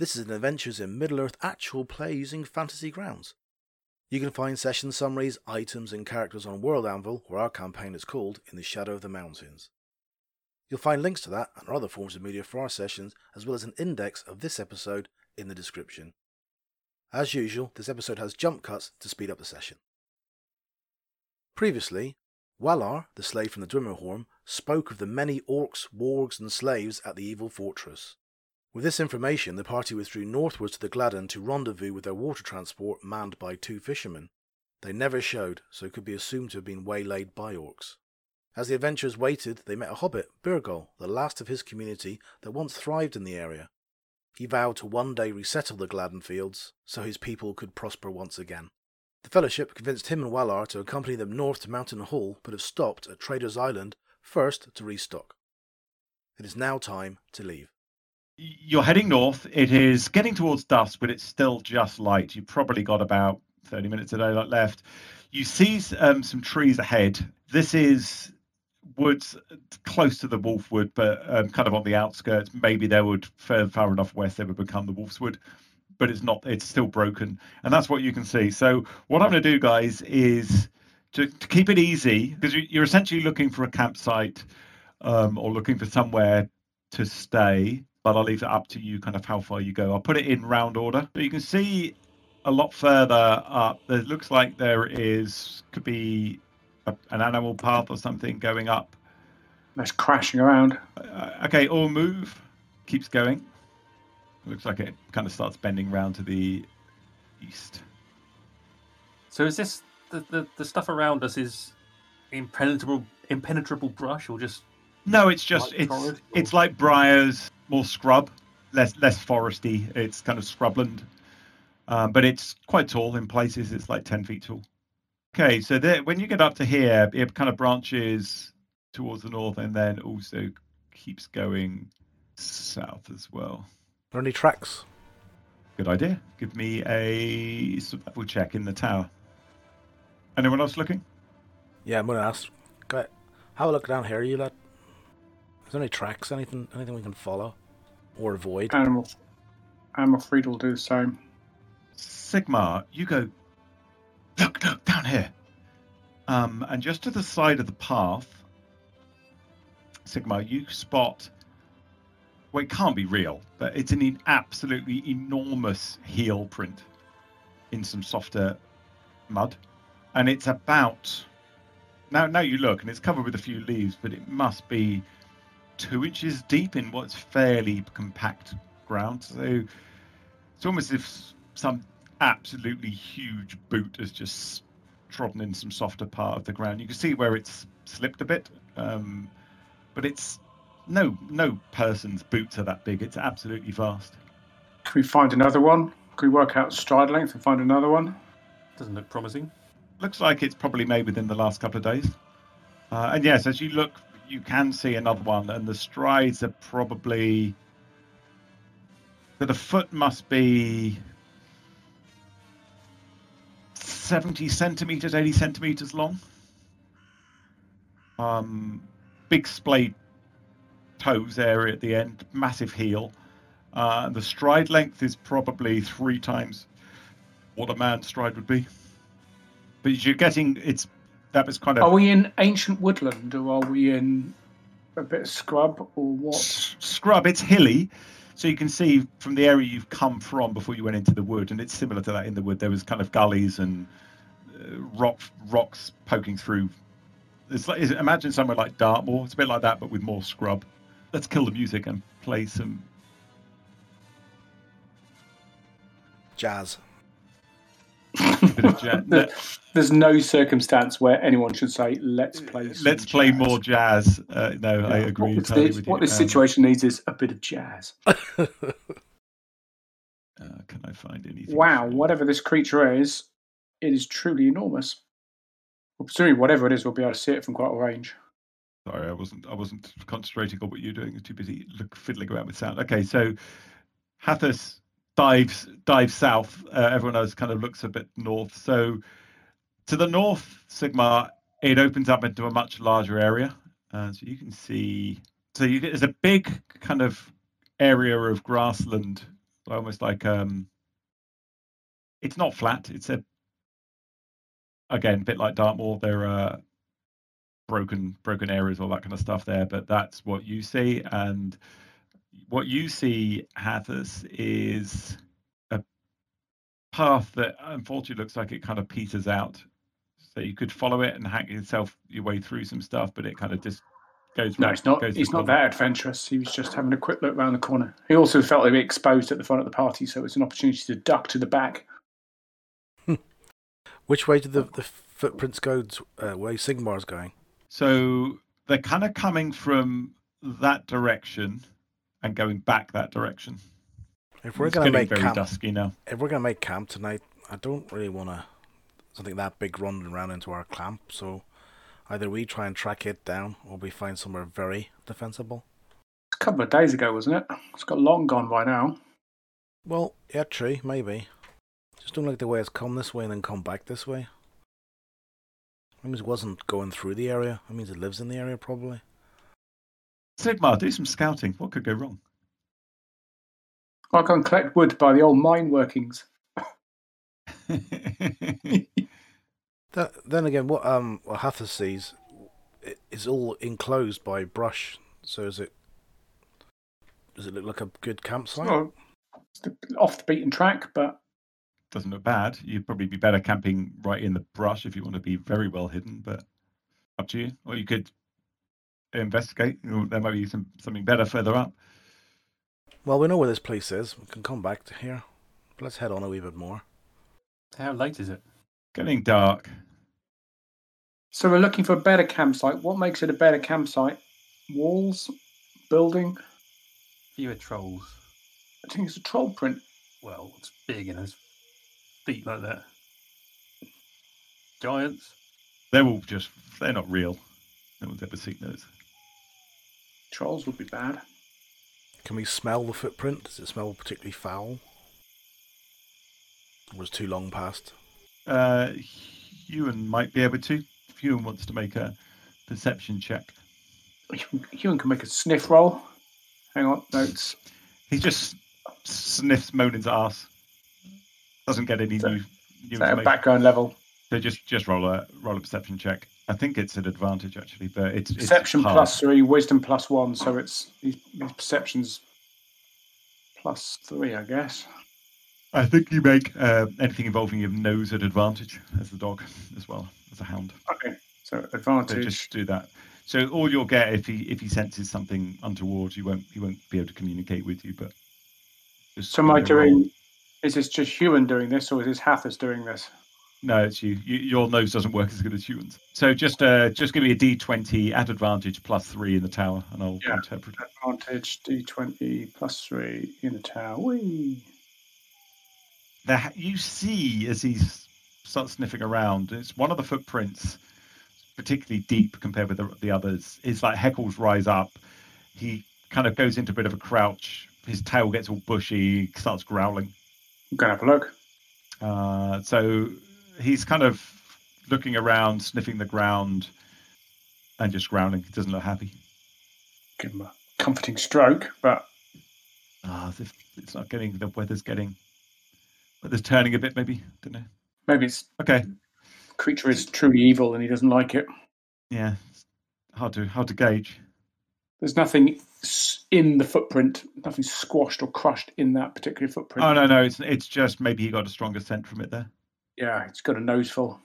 This is an Adventures in Middle Earth actual play using Fantasy Grounds. You can find session summaries, items, and characters on World Anvil, where our campaign is called In the Shadow of the Mountains. You'll find links to that and other forms of media for our sessions, as well as an index of this episode in the description. As usual, this episode has jump cuts to speed up the session. Previously, Walar, the slave from the Dwimmerhorn, spoke of the many orcs, wargs, and slaves at the evil fortress. With this information, the party withdrew northwards to the Gladden to rendezvous with their water transport manned by two fishermen. They never showed, so could be assumed to have been waylaid by orcs. As the adventurers waited, they met a hobbit, Birgol, the last of his community that once thrived in the area. He vowed to one day resettle the Gladden fields, so his people could prosper once again. The Fellowship convinced him and Walar to accompany them north to Mountain Hall, but have stopped at Trader's Island first to restock. It is now time to leave you're heading north. It is getting towards dusk, but it's still just light. You've probably got about 30 minutes of daylight left. You see um, some trees ahead. This is woods close to the Wolfwood, but um, kind of on the outskirts. Maybe they would far, far enough west they would become the Wolfswood, but it's not. It's still broken, and that's what you can see. So what I'm going to do, guys, is to, to keep it easy because you're essentially looking for a campsite um, or looking for somewhere to stay but I'll leave it up to you kind of how far you go. I'll put it in round order. But you can see a lot further up, there looks like there is, could be a, an animal path or something going up. That's crashing around. Uh, okay, all move. Keeps going. Looks like it kind of starts bending round to the east. So is this the, the, the stuff around us is impenetrable impenetrable brush or just no it's just it's it's like briars more scrub, less less foresty. It's kind of scrubland, um, but it's quite tall in places. It's like ten feet tall. Okay, so there, when you get up to here, it kind of branches towards the north and then also keeps going south as well. Are there any tracks? Good idea. Give me a survival check in the tower. Anyone else looking? Yeah, I'm gonna ask. Go ahead. Have a look down here, you lad. Is there any tracks? Anything? Anything we can follow? or avoid. Animal, afraid freed will do the same. Sigmar, you go. Look, look down here. Um, and just to the side of the path, Sigmar, you spot. Well, it can't be real, but it's an absolutely enormous heel print in some softer mud, and it's about. Now, now you look, and it's covered with a few leaves, but it must be two inches deep in what's fairly compact ground. So it's almost as if some absolutely huge boot has just trodden in some softer part of the ground. You can see where it's slipped a bit, um, but it's no no person's boots are that big. It's absolutely vast. Can we find another one? Can we work out stride length and find another one? Doesn't look promising. Looks like it's probably made within the last couple of days. Uh, and yes, as you look you can see another one, and the strides are probably. So the foot must be 70 centimeters, 80 centimeters long. Um, big splayed toes area at the end, massive heel. Uh, the stride length is probably three times what a man's stride would be. But you're getting it's that was kind of. Are we in ancient woodland or are we in a bit of scrub or what? Scrub. It's hilly, so you can see from the area you've come from before you went into the wood, and it's similar to that in the wood. There was kind of gullies and uh, rock rocks poking through. It's like imagine somewhere like Dartmoor. It's a bit like that, but with more scrub. Let's kill the music and play some jazz. There's no circumstance where anyone should say, "Let's play." Let's play jazz. more jazz. Uh, no, yeah. I agree what entirely this, with you. What this um, situation needs is a bit of jazz. uh, can I find anything? Wow, whatever this creature is, it is truly enormous. Well, presumably, whatever it is, we'll be able to see it from quite a range. Sorry, I wasn't. I wasn't concentrating on what you're doing. I'm too busy look, fiddling around with sound. Okay, so Hathis dives dives south. Uh, everyone else kind of looks a bit north. So to the north, Sigmar, it opens up into a much larger area. Uh, so you can see. So you, there's a big kind of area of grassland almost like um, it's not flat. It's a again, a bit like Dartmoor. There are broken broken areas, all that kind of stuff there. But that's what you see, and what you see, Hathis, is a path that unfortunately looks like it kind of peters out. So you could follow it and hack yourself your way through some stuff, but it kind of just goes. No, right- it's not. goes He's not that adventurous. He was just having a quick look around the corner. He also felt a bit exposed at the front of the party, so it's an opportunity to duck to the back. Which way did the, the footprints go? t- Uh, where Sigmar's going? So they're kind of coming from that direction and going back that direction. If we're it's going to getting make very camp, dusky now. if we're going to make camp tonight, I don't really want to something that big running around into our camp. So either we try and track it down, or we find somewhere very defensible. It's a couple of days ago, wasn't it? It's got long gone by now. Well, yeah, true, maybe. Just don't like the way it's come this way and then come back this way. That means it wasn't going through the area. That means it lives in the area, probably. Sigmar, do some scouting. What could go wrong? I can collect wood by the old mine workings. That, then again, what um what Hathor sees is all enclosed by brush. So is it? Does it look like a good campsite? Well, it's the- off the beaten track, but Doesn't look bad. You'd probably be better camping right in the brush if you want to be very well hidden, but up to you. Or you could investigate. There might be some something better further up. Well, we know where this place is. We can come back to here. But let's head on a wee bit more. How late is it? Getting dark. so we're looking for a better campsite. What makes it a better campsite? Walls, building. Fewer trolls. I think it's a troll print. Well, it's big and has feet like that. Giants. They're all just, they're not real. No one's ever seen those. Trolls would be bad. Can we smell the footprint? Does it smell particularly foul? Or was too long past? Uh, Huan might be able to. If Huan wants to make a perception check. Huan can make a sniff roll. Hang on, notes. He just sniffs Monin's ass. Doesn't get any So- new, new Is that a background level? So just just roll a roll a perception check. I think it's an advantage actually, but it's it's Perception hard. plus three, wisdom plus one, so it's his, his perception's plus three, I guess. I think you make uh, anything involving your nose at advantage as the dog as well as a hound. Okay, so So advantage. just do that. So all you'll get if he if he senses something untoward, you won't he won't be able to communicate with you. But just So am I doing? Is this just Huan doing this, or is this Hathis doing this? No, it's you. you. Your nose doesn't work as good as Huan's. So just uh just give me a D twenty at advantage plus three in the tower, and I'll yeah. interpret. Advantage D20 plus three in the tower. Whee! There, you see as he starts sniffing around, it's one of the footprints, particularly deep compared with the, the others. It's like Heckles rise up. He kind of goes into a bit of a crouch. His tail gets all bushy. Starts growling. I'm gonna have a look. Uh, so he's kind of looking around, sniffing the ground, and just growling. He doesn't look happy. Give him a comforting stroke, but Ah, it's not getting the weather's getting. Weather's turning a bit, maybe. Don't know. maybe it's Okay. creature is truly evil and he doesn't like it. Yeah. it's Hard to hard to gauge. There's nothing in the footprint, nothing squashed or crushed in that particular footprint. Oh no, no, it's it's just maybe he got a stronger scent from it there. Yeah, it's got a nose full.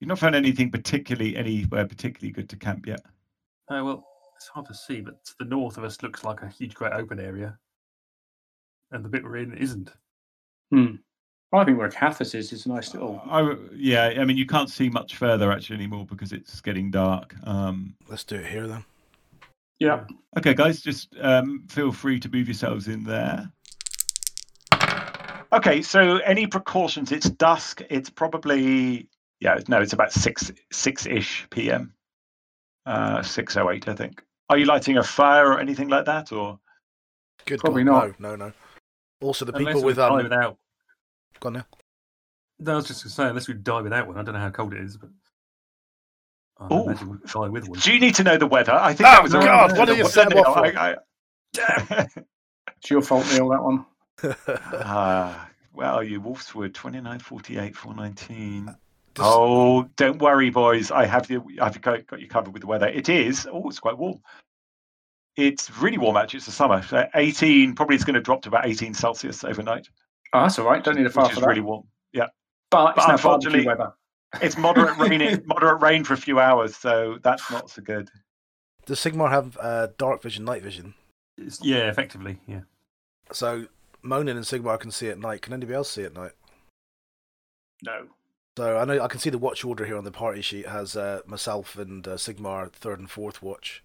You've not found anything particularly anywhere particularly good to camp yet. Oh well, it's hard to see, but to the north of us looks like a huge, great open area, and the bit we're in isn't. Hmm. I think where Hathis is is a nice little. I w- yeah, I mean you can't see much further actually anymore because it's getting dark. Um, Let's do it here then. Yeah. okay, guys, just um, feel free to move yourselves in there. Okay, so any precautions? It's dusk. It's probably yeah, no, it's about six six ish p.m. Uh, six oh eight, I think. Are you lighting a fire or anything like that, or Good. Probably God, not. No, no, no. Also, the Unless people we with die um. without. Go on now. No, I was just going to say, unless we die without one, I don't know how cold it is, but I Ooh. die with one. do you need to know the weather? I think Oh, that was a- God, the what are you weather- setting no, for? I- I- It's your fault, Neil, that one. Uh, where are you? Wolfswood, 29, 48, 419. Just- Oh, don't worry, boys. I have you. I've got, got you covered with the weather. It is. Oh, it's quite warm. It's really warm actually. It's the summer. So 18. Probably it's going to drop to about 18 Celsius overnight, Oh, that's all right. Don't need a far which for is that. really warm. but but it's now barbecue unfortunately- weather. It's moderate raining, moderate rain for a few hours, so that's not so good. Does Sigmar have uh, dark vision, night vision? It's, yeah, effectively, yeah. So Monin and Sigmar can see at night. Can anybody else see at night? No. So I know I can see the watch order here on the party sheet has uh, myself and uh, Sigmar third and fourth watch.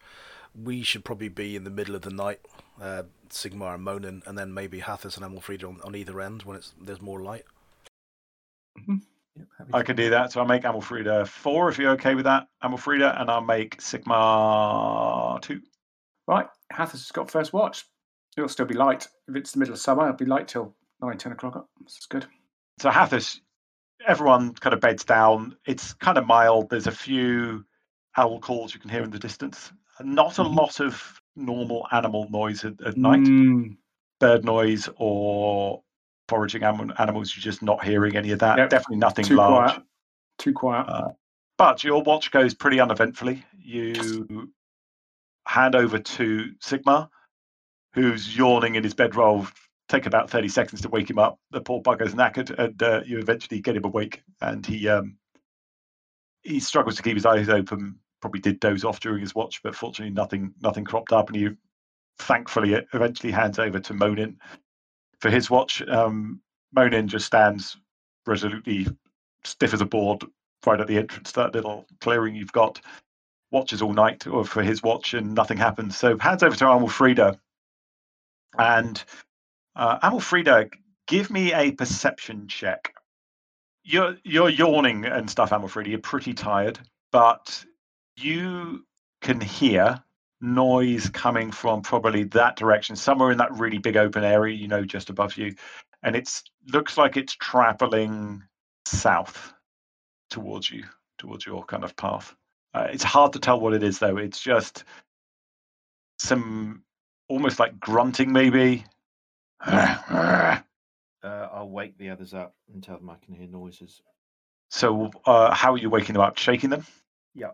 We should probably be in the middle of the night, uh, Sigmar and Monin, and then maybe Hathis and Amalfrida on, on either end when it's there's more light. Yep, I can do that. So I'll make Amalfrida four if you're okay with that, Amalfrida, and I'll make Sigmar two. Right. Hathis has got first watch. It'll still be light. If it's the middle of summer, it'll be light till 9, 10 o'clock. This is good. So Hathis, everyone kind of beds down. It's kind of mild. There's a few owl calls you can hear in the distance. Not a Mhm. lot of normal animal noise at, at night, Mm, bird noise or foraging anim- animals. You're just not hearing any of that. Yep. Definitely nothing too large. quiet. Too quiet. Uh, But your watch goes pretty uneventfully. You hand over to Sigmar, who's yawning in his bedroll. Take about 30 seconds to wake him up. The poor bugger's knackered, and uh, you eventually get him awake. And he um, he struggles to keep his eyes open. Probably did doze off during his watch, but fortunately nothing nothing cropped up. And he thankfully eventually hands over to Monin for his watch. Um, Monin just stands resolutely stiff as a board right at the entrance to that little clearing you've got. Watches all night or for his watch and nothing happens. So hands over to Amalfrida. And uh, Amalfrida, give me a perception check. You're you're yawning and stuff, Amalfrida. You're pretty tired, but you can hear noise coming from probably that direction, somewhere in that really big open area, you know, just above you. And it's looks like it's traveling south towards you, towards your kind of path. Uh, it's hard to tell what it is, though. It's just some almost like grunting, maybe. Uh, I'll wake the others up and tell them I can hear noises. So, uh, how are you waking them up? Shaking them? Yeah.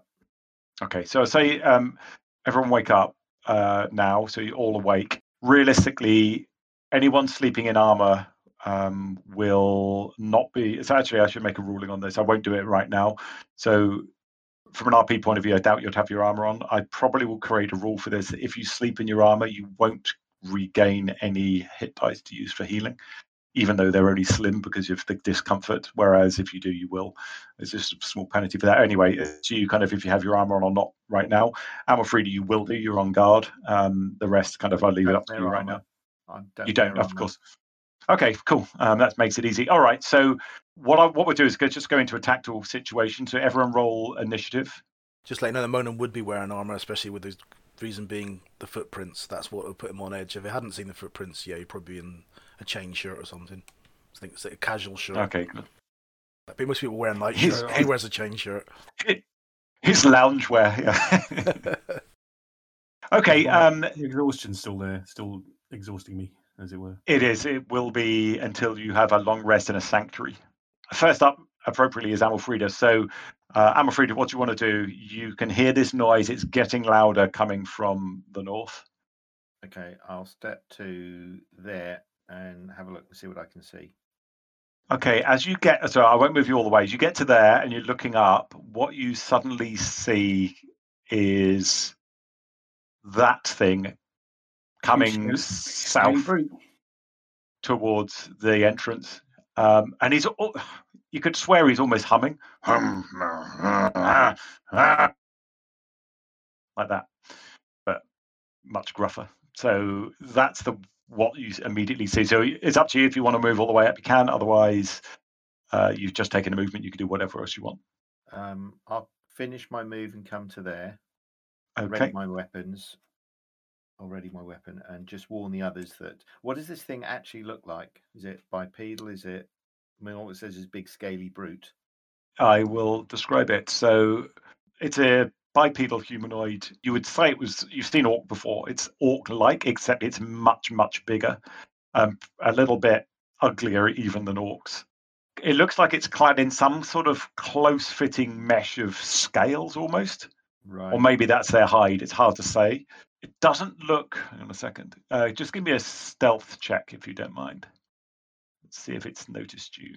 Okay, so I say um, everyone wake up uh, now, so you're all awake. Realistically, anyone sleeping in armor um, will not be. So actually, I should make a ruling on this. I won't do it right now. So, from an RP point of view, I doubt you'd have your armor on. I probably will create a rule for this. If you sleep in your armor, you won't regain any hit dice to use for healing, even though they're only slim because of the discomfort. Whereas if you do, you will. It's just a small penalty for that. Anyway, it's you kind of if you have your armor on or not right now. Amalfrida, you will do. You're on guard. Um, the rest kind of I leave it up to you right now. You don't, of armor. course. Okay, cool. Um, that makes it easy. All right. So what I, what we'll do is go, just go into a tactical situation. So everyone roll initiative. Just like you know, the Monin would be wearing armor, especially with the reason being the footprints. That's what would put him on edge. If he hadn't seen the footprints, yeah, he'd probably be in a chain shirt or something. I think it's like a casual shirt. Okay. good. Like, most people wear a night He's- shirt. He wears a chain shirt. His loungewear. Yeah. okay. Um, The exhaustion's still there, still exhausting me, as it were. It is. It will be until you have a long rest in a sanctuary. First up, appropriately, is Amalfrida. So, uh, Amalfrida, what you want to do? You can hear this noise. It's getting louder coming from the north. Okay, I'll step to there and have a look and see what I can see. Okay, as you get, so I won't move you all the way. As you get to there and you're looking up, what you suddenly see is that thing coming south brute. towards the entrance. Um, and he's, al- you could swear he's almost humming. Like that, but much gruffer. So that's the what you immediately see. So it's up to you if you want to move all the way up, you can. Otherwise, uh, you've just taken a movement. You can do whatever else you want. Um, I'll finish my move and come to there. Okay. Ready my weapons. I'll my weapon and just warn the others that. What does this thing actually look like? Is it bipedal? Is it? I mean, all it says is big scaly brute. I will describe it. So it's a bipedal humanoid. You would say it was you've seen orc before. It's orc-like, except it's much much bigger. um, a little bit uglier even than orcs. It looks like it's clad in some sort of close-fitting mesh of scales, almost, Right. or maybe that's their hide. It's hard to say. It doesn't look. Hang on a second. Uh, just give me a stealth check if you don't mind. Let's see if it's noticed you.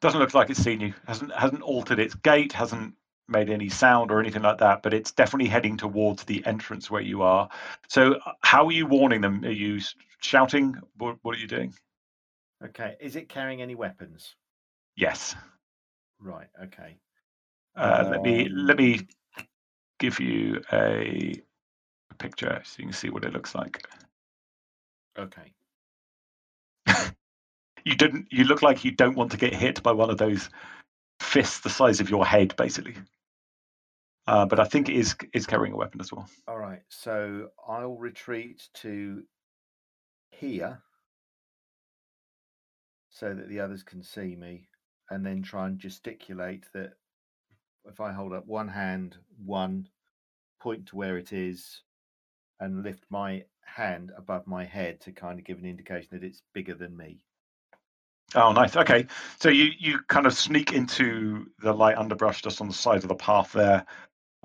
Doesn't look like it's seen you. hasn't hasn't altered its gait. Hasn't made any sound or anything like that. But it's definitely heading towards the entrance where you are. So, uh, how are you warning them? Are you shouting? What, what are you doing? Okay. Is it carrying any weapons? Yes. Right. Okay. Uh, let me let Um, me give you a picture so you can see what it looks like. Okay. You didn't. You look like you don't want to get hit by one of those fists the size of your head, basically. Uh, but I think it is is carrying a weapon as well. All right. So I'll retreat to here so that the others can see me and then try and gesticulate that if I hold up one hand, one, point to where it is, and lift my hand above my head to kind of give an indication that it's bigger than me. Oh, nice. Okay, so you you kind of sneak into the light underbrush just on the side of the path there,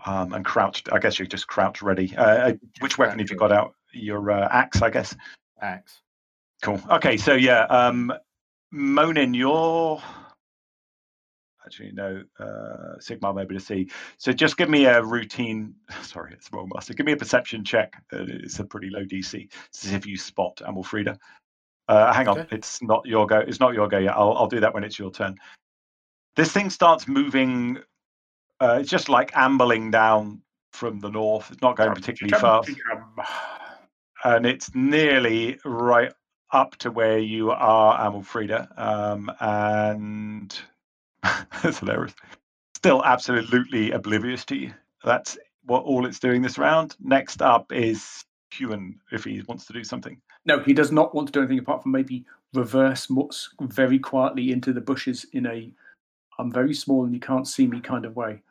um, and crouched. I guess you're just crouched ready. Uh, uh, which weapon have you got out? Your uh, axe, I guess. Axe. Cool. Okay, so yeah, um, Monin, you're actually no uh, Sigmar maybe to see. So just give me a routine. Sorry, it's wrong master. Give me a perception check. It's a pretty low DC. It's if you spot Amalfrida. Uh, hang on, it's not your go. It's not your go yet. I'll I'll do that when it's your turn. This thing starts moving. Uh, it's just like ambling down from the north. It's not going particularly fast and it's nearly right up to where you are, Amalfrida. Um, and that's hilarious. Still absolutely oblivious to you. That's what all it's doing this round. Next up is Huan, if he wants to do something. No, he does not want to do anything apart from maybe reverse Mutz very quietly into the bushes in a I'm very small and you can't see me kind of way.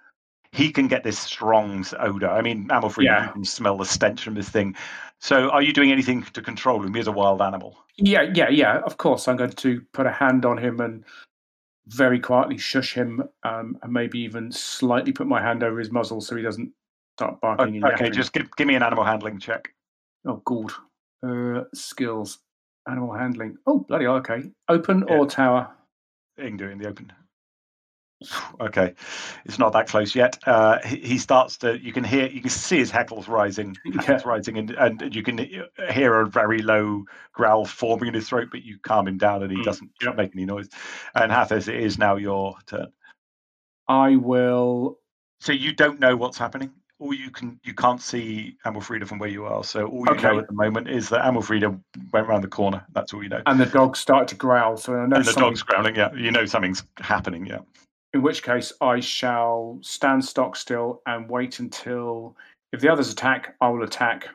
He can get this strong odor. I mean, Amalfrida, Yeah. you can smell the stench from this thing. So, are you doing anything to control him? He's a wild animal. Yeah, yeah, yeah. Of course, I'm going to put a hand on him and very quietly shush him, um, and maybe even slightly put my hand over his muzzle so he doesn't start barking and Okay, just give, give me an animal handling check. oh, good. Uh, skills, animal handling. Oh, bloody hell, okay. Open Yeah. or tower? You can do it in the open. Okay, it's not that close yet. Uh, he, he starts to. You can hear. You can see his heckles rising. Heckles rising, and, and you can hear a very low growl forming in his throat. But you calm him down, and he Mm, doesn't make any noise. And Hathis, it is now your turn. I will. So you don't know what's happening. All you can you can't see Amalfrida from where you are. So all you know at the moment is that Amalfrida went around the corner. That's all you know. And the dogs started to growl, so I know And the something- dog's growling. Yeah, you know something's happening. Yeah. In which case, I shall stand stock still and wait until if the others attack, I will attack.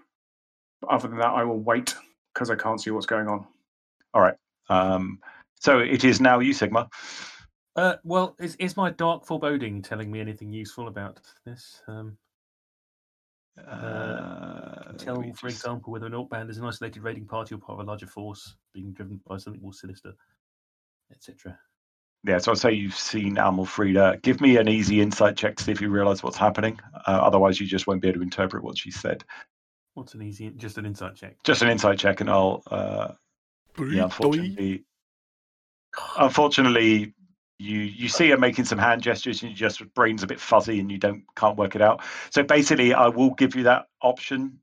But other than that, I will wait because I can't see what's going on. All right. Um, so it is now you, Sigmar. Uh, well, is is my dark foreboding telling me anything useful about this? Um, Uh, tell, we for just- example, whether an orc band is an isolated raiding party or part of a larger force being driven by something more sinister, etc. yeah, so I'd say you've seen Amalfrida. Give me an easy insight check to see if you realise what's happening. Uh, otherwise, you just won't be able to interpret what she said. What's an easy, just an insight check? Just an insight check, and I'll. Uh, yeah, unfortunately, unfortunately, you you see her making some hand gestures, and you just brain's a bit fuzzy, and you don't can't work it out. So basically, I will give you that option,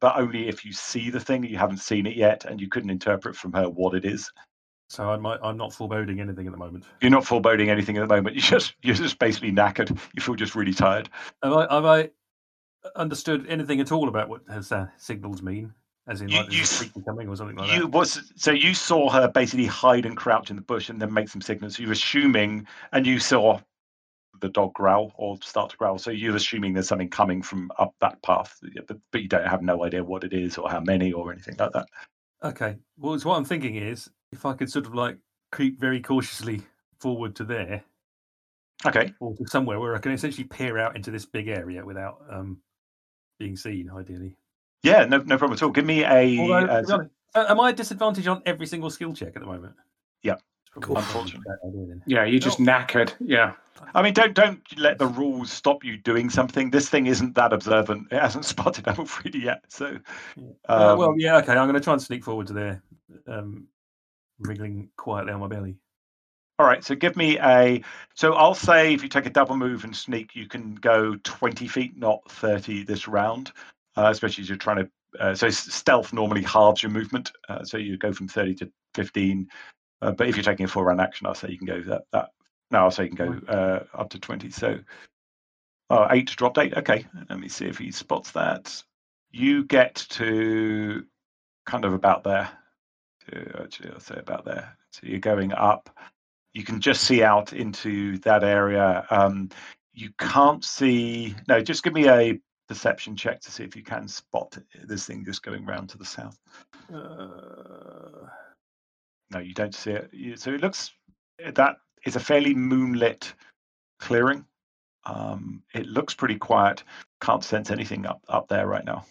but only if you see the thing. You haven't seen it yet, and you couldn't interpret from her what it is. So I might, I'm not foreboding anything at the moment. You're not foreboding anything at the moment. You just you're just basically knackered. You feel just really tired. Have I, have I understood anything at all about what her sa- uh, signals mean? As in, You- like, you s- coming or something like you that? was so you saw her basically hide and crouch in the bush and then make some signals. You're assuming, and you saw the dog growl or start to growl. So you're assuming there's something coming from up that path, but, but you don't have no idea what it is or how many or anything like that. Okay. Well, it's what I'm thinking is if I could sort of like creep very cautiously forward to there Okay, or to somewhere where I can essentially peer out into this big area without um, being seen, ideally. yeah, no, no problem at all. Give me a. Although, uh, honest, Uh, am I disadvantaged on every single skill check at the moment? Yeah. Cool. Unfortunately. bad idea then. Yeah, you're just knackered. Yeah. I mean, don't don't let the rules stop you doing something. This thing isn't that observant. It hasn't spotted Amalfrida yet. So, Uh, um, well, yeah, okay. I'm going to try and sneak forward to there, um, wriggling quietly on my belly. all right. So give me a. So I'll say if you take a double move and sneak, you can go twenty feet, not thirty this round. Uh, especially as you're trying to. Uh, so stealth normally halves your movement. Uh, so you go from thirty to fifteen. Uh, but if you're taking a full round action, I'll say you can go that that. No, I'll say you can go uh, up to twenty. So. Oh, eight dropped eight. Okay, let me see if he spots that. You get to kind of about there. Actually, I'll say about there. So you're going up. You can just see out into that area. Um, you can't see. No, just give me a perception check to see if you can spot this thing just going round to the south. Uh, No, you don't see it. So it looks that is a fairly moonlit clearing. Um, it looks pretty quiet. Can't sense anything up up there right now.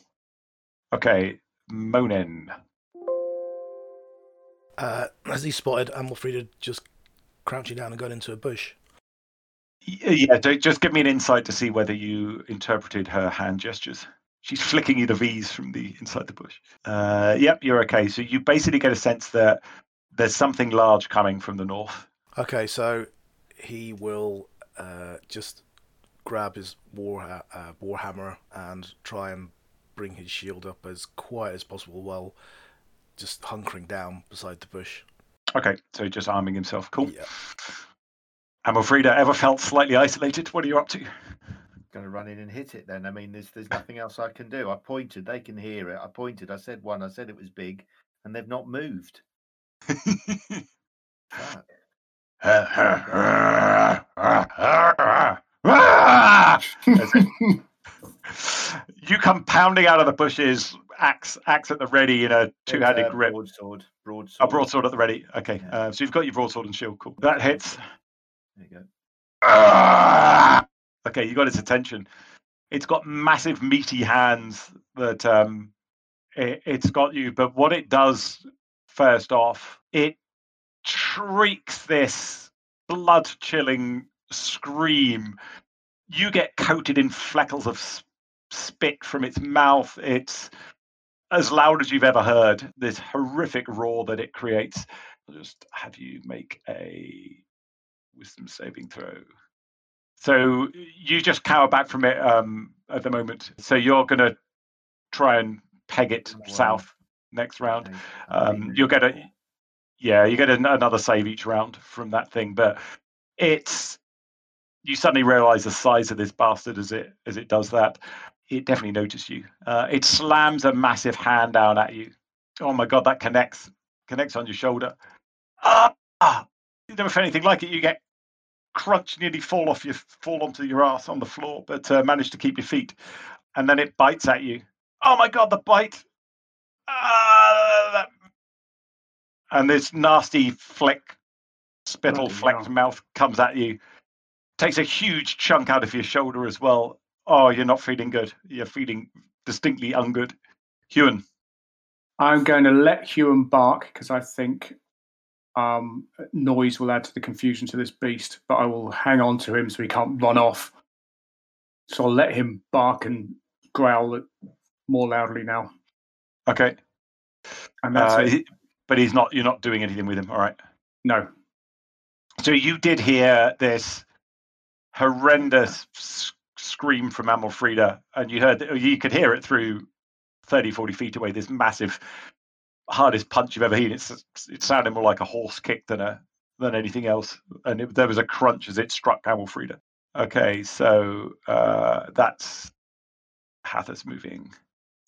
Okay, Monin. Uh, as he spotted Amalfrida just crouching down and going into a bush. Yeah, just give me an insight to see whether you interpreted her hand gestures. She's flicking you the V's from the inside the bush. Uh, yep, you're okay. So you basically get a sense that there's something large coming from the north. Okay, so he will uh, just grab his war uh, warhammer and try and bring his shield up as quiet as possible while just hunkering down beside the bush. Okay, so just arming himself. Cool. Yeah. Amalfrida, ever felt slightly isolated? What are you up to? Going to run in and hit it then. I mean, there's there's nothing else I can do. I pointed, they can hear it. I pointed, I said one, I said it was big, and they've not moved. You come pounding out of the bushes, axe axe at the ready in a two-handed uh, grip. Broadsword. Broadsword. A broadsword at the ready. Okay, Yeah. uh, so you've got your broadsword and shield. Cool. That hits. There you go. Okay, you got its attention. It's got massive meaty hands that um, it, it's got you. But what it does first off, it shrieks this blood-chilling scream. You get coated in fleckles of spit from its mouth. It's as loud as you've ever heard. This horrific roar that it creates. I'll just have you make a wisdom saving throw. So you just cower back from it um, at the moment. So you're going to try and peg it south next round. Um, you'll get a yeah, you get an, another save each round from that thing. But it's you suddenly realise the size of this bastard as it as it does that. It definitely noticed you. Uh, it slams a massive hand down at you. Oh my god, that connects connects on your shoulder. Ah, ah, you never felt anything like it. You get crunch, nearly fall off your fall onto your ass on the floor, but uh, manage to keep your feet. And then it bites at you. Oh my god, the bite! Ah, that and this nasty fleck, spittle Bloody flecked hell. mouth comes at you, takes a huge chunk out of your shoulder as well. Oh, you're not feeling good. You're feeling distinctly ungood. Huan, I'm going to let Huan bark because I think um, noise will add to the confusion to this beast, but I will hang on to him so he can't run off. So I'll let him bark and growl more loudly now. okay, And that's uh, it. but he's not. You're not doing anything with him. All right. No. So you did hear this horrendous scream from Amalfrida, and you heard you could hear it through 30, 40 feet away. This massive, hardest punch you've ever seen. It's it sounded more like a horse kick than a than anything else, and it, there was a crunch as it struck Amalfrida. Okay, so uh, that's Hathis moving.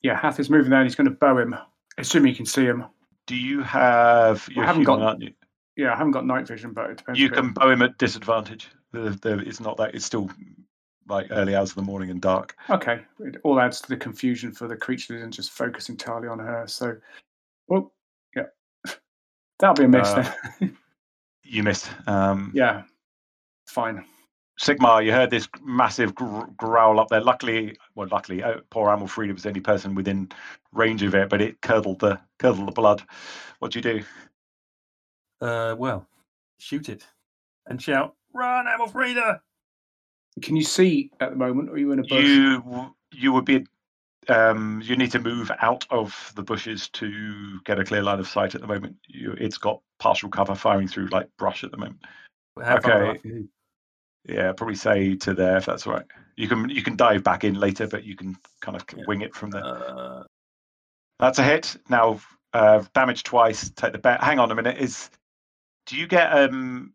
Yeah, Hath is moving there and he's going to bow him, assuming you can see him. Do you have? You're haven't human, got- aren't you? Yeah, I haven't got night vision, but it depends. You can bow him at disadvantage. There, there, it's not that. It's still like early hours of the morning and dark. Okay, it all adds to the confusion for the creature that isn't just focus entirely on her. So, well, yeah, that'll be a miss Uh, then. You missed. Um, yeah, fine. Sigmar, you heard this massive gr- growl up there. Luckily, well, luckily, uh, poor Amalfrida was the only person within range of it, but it curdled the curdled the blood. What do you do? Uh, well, shoot it and shout, "Run, Amalfrida!" Can you see at the moment? Or are you in a bush? You you would be um, you need to move out of the bushes to get a clear line of sight at the moment. You, it's got partial cover firing through like brush at the moment. How Okay. off are you? Yeah, probably say to there if that's all right. You can you can dive back in later, but you can kind of Yeah. wing it from there. Uh, That's a hit. Now uh, damage twice. Take the bet. Hang on a minute. Is do you get um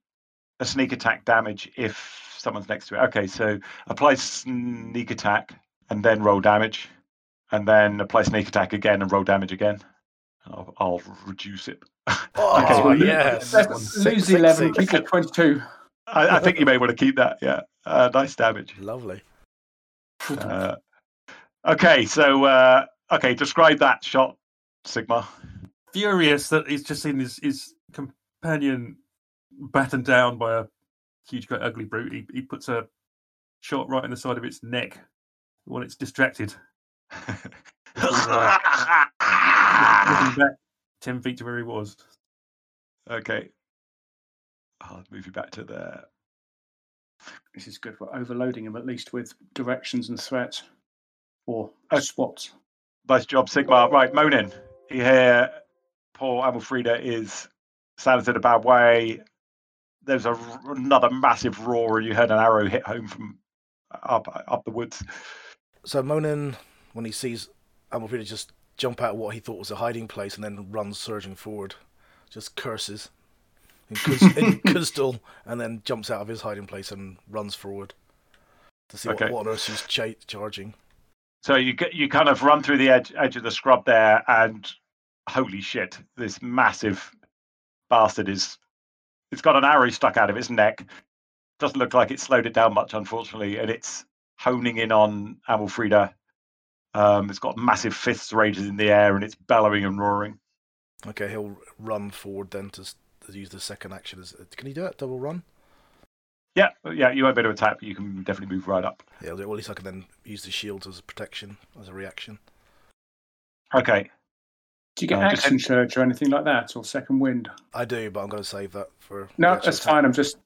a sneak attack damage if someone's next to it? Okay, so apply sneak attack and then roll damage, and then apply sneak attack again and roll damage again. I'll, I'll reduce it. Oh, Okay. Well, yes. Let's lose six, the 11, six, keep six. it 22. I, I think you may want to keep that. Yeah, uh, nice damage. Lovely. Uh, okay, so uh, okay, describe that shot, Sigmar. furious that he's just seen his, his companion battened down by a huge, great, ugly brute. He, he puts a shot right in the side of its neck when it's distracted, looking back 10 feet to where he was. okay, I'll move you back to there. This is good. We're overloading him at least with directions and threats or Uh, spots. Nice job, Sigmar. Right, Monin. You hear poor Amalfrida is sounded in a bad way. There's a, another massive roar, and you heard an arrow hit home from up up the woods. So Monin, when he sees Amalfrida just jump out of what he thought was a hiding place and then runs surging forward, just curses in, Kuz- in Khuzdul and then jumps out of his hiding place and runs forward to see Okay. what, what on earth she's cha- charging. So you get you kind of run through the edge edge of the scrub there, and holy shit, this massive bastard is. It's got an arrow stuck out of its neck. Doesn't look like it slowed it down much, unfortunately, and it's honing in on Amalfrida. Um, it's got massive fists raised in the air, and it's bellowing and roaring. Okay, he'll run forward then to, to use the second action. As, can he do it? Double run? Yeah, yeah, you won't be able to attack, but you can definitely move right up. Yeah, well, at least I can then use the shield as a protection, as a reaction. Okay, Do you get uh, just- action surge or anything like that, or second wind? I do, but I'm going to save that for. No, that's attack. fine. I'm just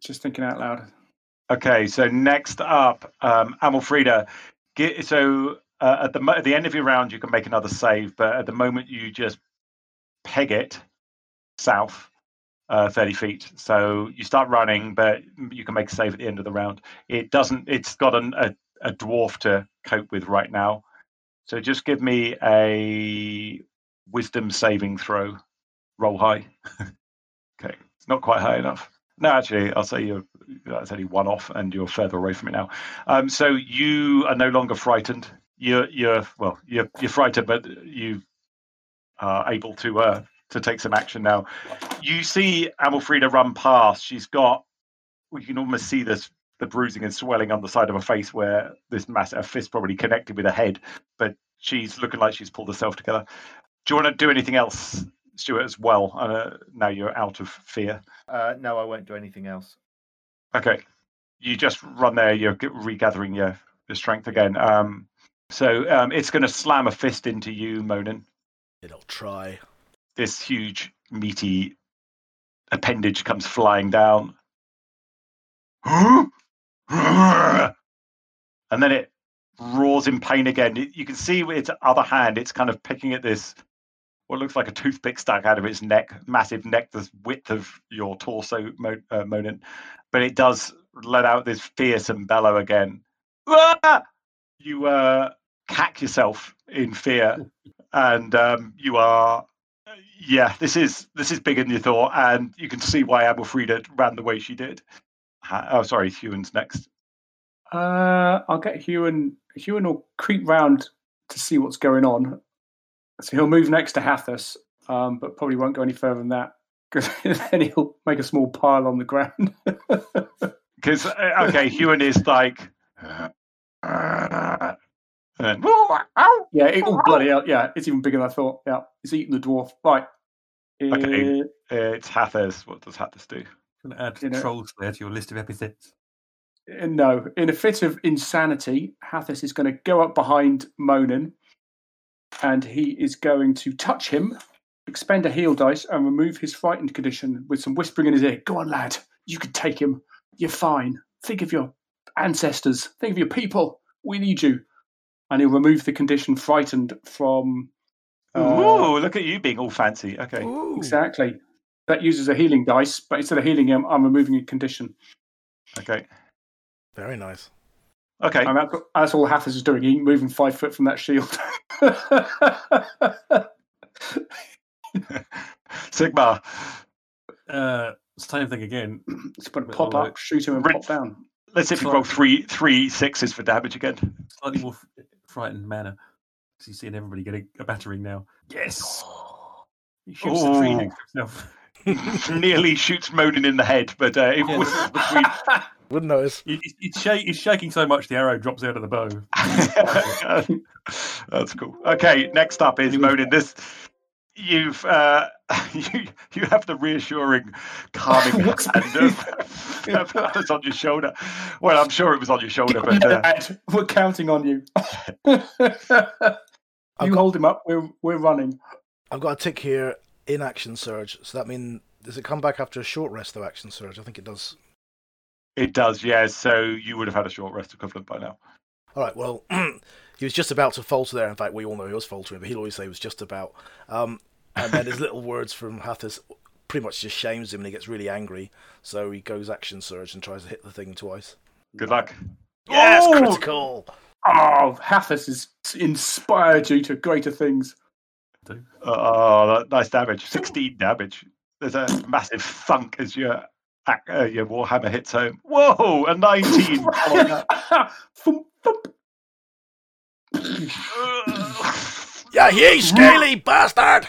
just thinking out loud. Okay, so next up, um, Amalfrida. Get, so uh, at the at the end of your round, you can make another save, but at the moment you just peg it south uh, 30 feet. So you start running, but you can make a save at the end of the round. It doesn't. It's got an, a a dwarf to cope with right now. So just give me a wisdom saving throw. Roll high. okay, it's not quite high enough. No, actually, I'll say you're that's only one off, and you're further away from it now. Um, so you are no longer frightened. You're you're well, you're you're frightened, but you are able to uh, to take some action now. You see Amalfrida run past. She's got you can almost see this the bruising and swelling on the side of her face where this massive her fist probably connected with her head, but she's looking like she's pulled herself together. Do you want to do anything else, Stuart, as well? Uh, now you're out of fear. Uh, no, I won't do anything else. Okay, you just run there. You're regathering your, your strength again. Um, so um, it's going to slam a fist into you, Monin. It'll try. This huge, meaty appendage comes flying down, and then it roars in pain again. You- can see with its other hand, it's kind of picking at this. What looks like a toothpick stuck out of its neck, massive neck, the width of your torso, Mo- uh, Monin. But it does let out this fearsome bellow again. You uh, cack yourself in fear, and um, you are, yeah. This is this is bigger than you thought, and you can see why Amalfrida ran the way she did. Oh, sorry, Huan's next. Uh, I'll get Huan. Huan will creep round to see what's going on. So he'll move next to Hathis, um, but probably won't go any further than that because then he'll make a small pile on the ground. Because okay, Huan is like, and then, yeah, it, oh, bloody hell. Yeah, it's even bigger than I thought. Yeah, it's eating the dwarf. Right. Okay. Uh, it's Hathis. What does Hathis do? Gonna add You know- troll slayer to your list of epithets. Uh, No, in a fit of insanity, Hathis is going to go up behind Monin and he is going to touch him, expend a heal dice, and remove his frightened condition with some whispering in his ear. Go on, lad. You can take him. You're fine. Think of your ancestors. Think of your people. We need you. And he'll remove the condition frightened from. uh, Ooh, look at you being all fancy. Okay. Ooh. Exactly. That uses a healing dice, but instead of healing him, I'm removing a condition. Okay. Very nice. Okay. And that's, that's all Hathis is doing. He's moving five foot from that shield. Sigmar. Uh, same thing again. it's going to Bit pop like- up, shoot him, and Rid- pop down. Let's see if you Sorry. roll three three sixes for damage again. Slightly more f- frightened manner. So you're seeing everybody getting a battering now. Yes. He shoots the tree next to himself. Nearly shoots Monin in the head, but uh, it Yeah. was between. Wouldn't notice. He- he- He's, shak- he's shaking so much the arrow drops out of the bow. That's cool. Okay, next up is Monin. This you've uh, you you have the reassuring, calming What's hand of, of others on your shoulder. Well, I'm sure it was on your shoulder, but uh, Lad, we're counting on you. you got- hold him up. We're we're running. I've got a tick here in action surge. So that mean does it come back after a short rest though? Action surge. I think it does. it does. Yeah, so you would have had a short rest equivalent by now. All right. Well, he was just about to falter there. In fact, we all know he was faltering, but he'll always say he was just about. Um, and then his little words from Hathis pretty much just shames him, and he gets really angry. So he goes action surge and tries to hit the thing twice. Good luck. Yes, Oh! critical. Oh, Hathis has inspired you to greater things. Oh, nice damage. 16 damage. There's a massive thunk as your uh, your warhammer hits home. Whoa, a 19. following that. Thump, thump. Yeah, ye scaly bastard.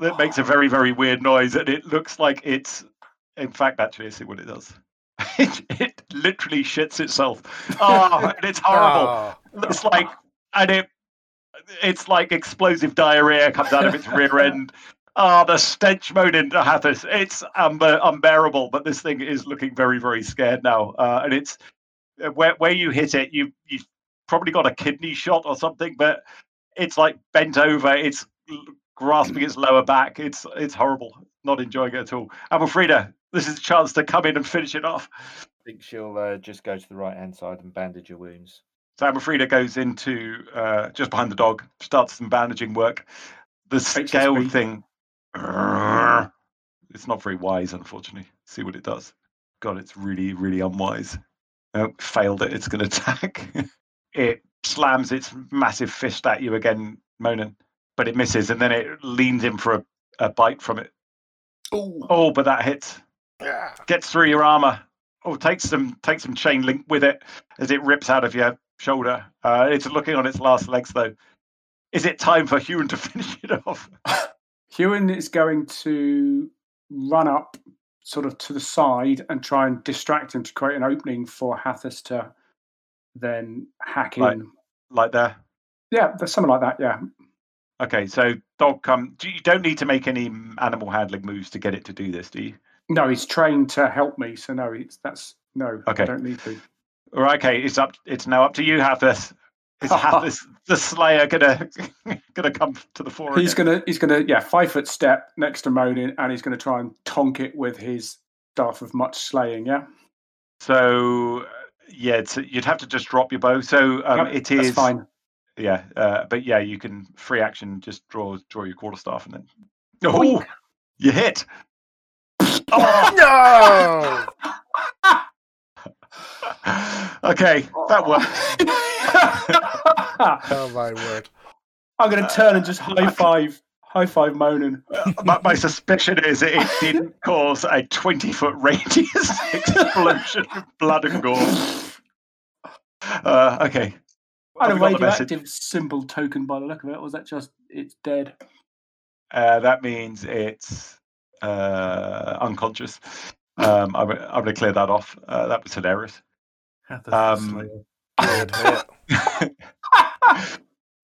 that makes a very, very weird noise, and it looks like it's. In fact, actually, let's see what it does. It, it literally shits itself. Oh, and it's horrible. Ah. It's like, and it, it's like explosive diarrhea comes out of its rear end. Ah, the stench mode into Hathis. It's unbe- unbearable, but this thing is looking very, very scared now. Uh, and it's uh, where where you hit it, you you've probably got a kidney shot or something, but it's like bent over. It's grasping its lower back. It's it's horrible. Not enjoying it at all. Amalfrida, this is a chance to come in and finish it off. I think she'll uh, just go to the right hand side and bandage your wounds. So Amalfrida goes into uh, just behind the dog, starts some bandaging work. The scale HSP. thing, it's not very wise, unfortunately. See what it does. God, it's really, really unwise. Oh, failed it. It's going to attack. it slams its massive fist at you again, Monin, but it misses, and then it leans in for a, a bite from it. Ooh. Oh, but that hits Yeah. gets through your armor. Oh, takes some takes some chain link with it as it rips out of your shoulder. Uh, it's looking on its last legs though. Is it time for Huan to finish it off? Huan is going to run up sort of to the side and try and distract him to create an opening for Hathis to then hack in. Right. Like there. Yeah, there's something like that. Yeah. Okay, so dog come. You don't need to make any animal handling moves to get it to do this, do you? No, he's trained to help me, so no, it's that's no. Okay. I don't need to. All right, okay, it's up. It's now up to you, Hathis. Is Hathis the Slayer gonna gonna come to the fore? He's again? gonna he's gonna yeah five foot step next to Monin, and he's gonna try and tonk it with his staff of much slaying. Yeah, So yeah, it's, you'd have to just drop your bow. So um, Yep, it that's fine. Yeah, uh, but yeah, you can free action just draw draw your quarterstaff and then. Oh, you hit. Oh, No. okay, that worked. Oh my word. I'm gonna turn and just high five, high five Monin. my, my suspicion is it didn't cause a twenty foot radius explosion of blood and gore. Uh, okay, And a Have we got radioactive symbol token by the look of it. Or was that just it's dead? uh, that means it's uh, unconscious. Um, I'm, I'm going to clear that off. Uh, that was hilarious. Um, Slayer. Good hit.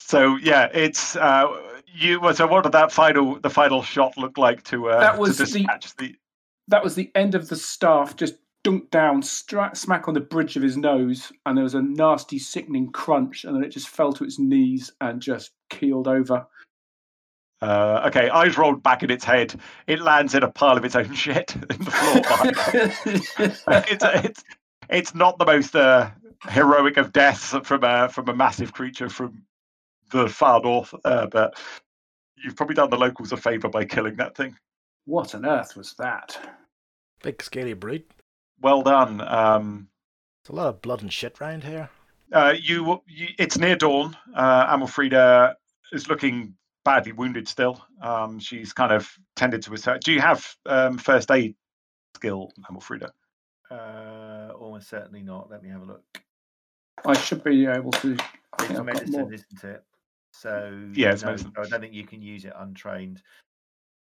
so yeah, it's uh, You so what did that final the final shot look like to uh, That was to the- the, That was the end of the staff, just dunked down, stra- smack on the bridge of his nose, and there was a nasty, sickening crunch, and then it just fell to its knees and just keeled over. Uh, okay eyes rolled back in its head. It lands in a pile of its own shit in the floor. it's it's it's not the most uh, heroic of deaths from a from a massive creature from the far north, uh, but you've probably done the locals a favour by killing that thing. what on earth was that? Big scary brute. Well done. Um, There's a lot of blood and shit round here. uh, you, you, it's near dawn. Uh, Amalfrida is looking badly wounded still. Um, she's kind of tended to herself. Do you have um, first aid skill, Amalfrida? Uh, almost certainly not. Let me have a look. I should be able to. I It's I've medicine, isn't it? So Yeah, it's no, medicine. I don't think you can use it untrained.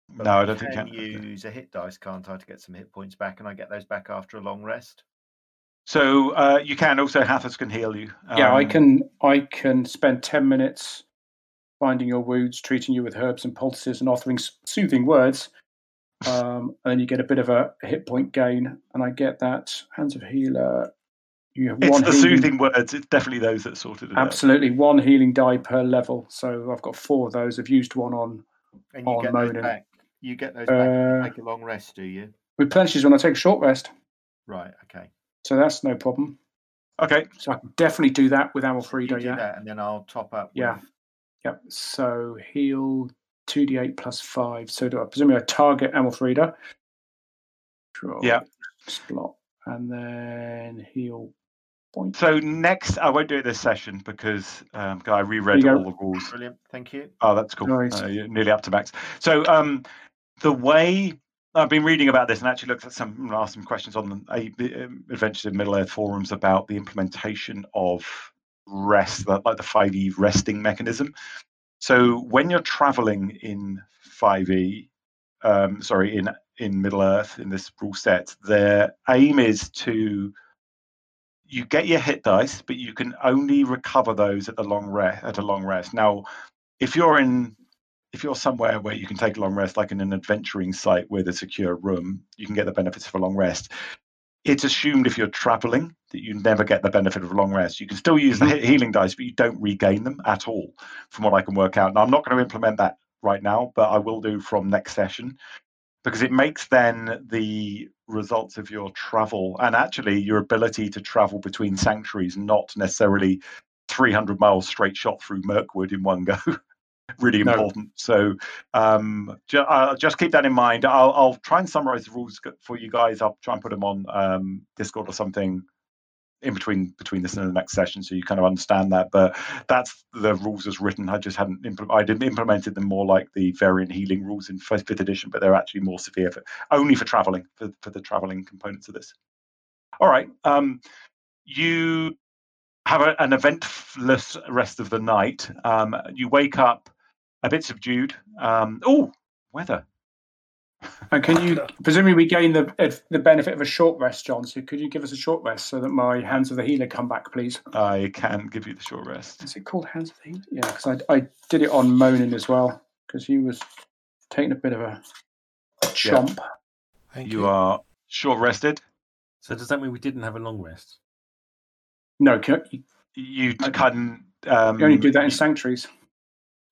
But No, I don't think can you can. use a hit dice, can't I, to get some hit points back, and I get those back after a long rest. So uh, you can also Hathis can heal you. Yeah, I Um, can. I can spend ten minutes finding your wounds, treating you with herbs and poultices, and offering soothing words. Um, and then you get a bit of a hit point gain, and I get that hands of healer. You have It's one the healing, soothing words. It's definitely those that sorted it out. absolutely one healing die per level. So I've got four of those. I've used one on And you On get Monin. those back. You get those back. when you Uh, Take a long rest, do you? replenishes when I take a short rest. Right. Okay. So that's no problem. Okay. So I can definitely do that with You Amalfrida. Yeah. that, and then I'll top up. Yeah. With, Yep. So heal two d eight plus five. So do I presume I target Amalfrida? Sure. Yeah. Slot and then heal point. So next, I won't do it this session because um, I reread all the rules. brilliant. Thank you. Oh, that's cool. No worries. Uh, you're nearly up to max. So um, the way I've been reading about this and actually looked at some asked some questions on the, uh, the um, Adventures in Middle Earth forums about the implementation of rest, like the 5e resting mechanism. So when you're traveling in 5e, um, sorry, in in Middle Earth in this rule set, their aim is to you get your hit dice, but you can only recover those at the long rest at a long rest. Now, if you're in if you're somewhere where you can take a long rest, like in an adventuring site with a secure room, you can get the benefits of a long rest. It's assumed if you're traveling that you never get the benefit of a long rest. You can still use the mm-hmm. healing dice, but you don't regain them at all, from what I can work out. Now, I'm not going to implement that right now, but I will do from next session because it makes then the results of your travel and actually your ability to travel between sanctuaries not necessarily 300 miles straight shot through Mirkwood in one go. really No. important. So um, ju- uh, just keep that in mind. I'll, I'll try and summarize the rules for you guys. I'll try and put them on um, Discord or something in between between this and the next session, so you kind of understand that. But that's the rules as written. I just hadn't impl- I didn't implemented them more like the variant healing rules in fifth, fifth edition, but they're actually more severe for only for traveling for, for the traveling components of this. All right. Um, you have a, an eventless rest of the night. Um, you wake up a bit subdued. Um, oh, weather. And can you presumably we gain the the benefit of a short rest, John? So could you give us a short rest so that my hands of the healer come back, please? I can give you the short rest. Is it called hands of the healer? Yeah, because I I did it on Monin as well because he was taking a bit of a chomp. Thank You you are short rested. So does that mean we didn't have a long rest? No, can, you You I- can. Um, you only do that in you- sanctuaries.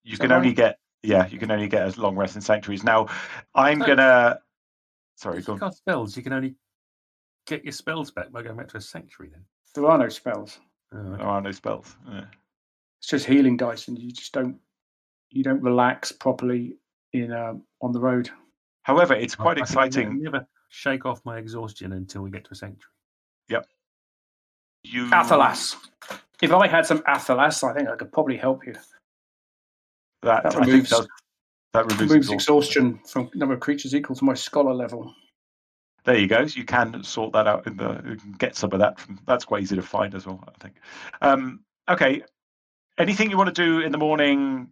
You can only get yeah. You can only get as long rest in sanctuaries. Now, I'm So- gonna. Sorry, go you on. spells, you can only get your spells back by going back to a sanctuary. Then. There are no spells. Oh, okay. There are no spells. Yeah. It's just healing dice, and you just don't you don't relax properly in um, on the road. However, it's quite I think I ne- exciting. never shake off my exhaustion until we get to a sanctuary. Yep. You Athelas. If I had some Athelas, I think I could probably help you. That, That removes- that removes, Removes exhaustion. exhaustion from number of creatures equal to my scholar level. There you go. So you can sort that out in the. You can get some of that from. That's quite easy to find as well. I think. Um, okay. Anything you want to do in the morning?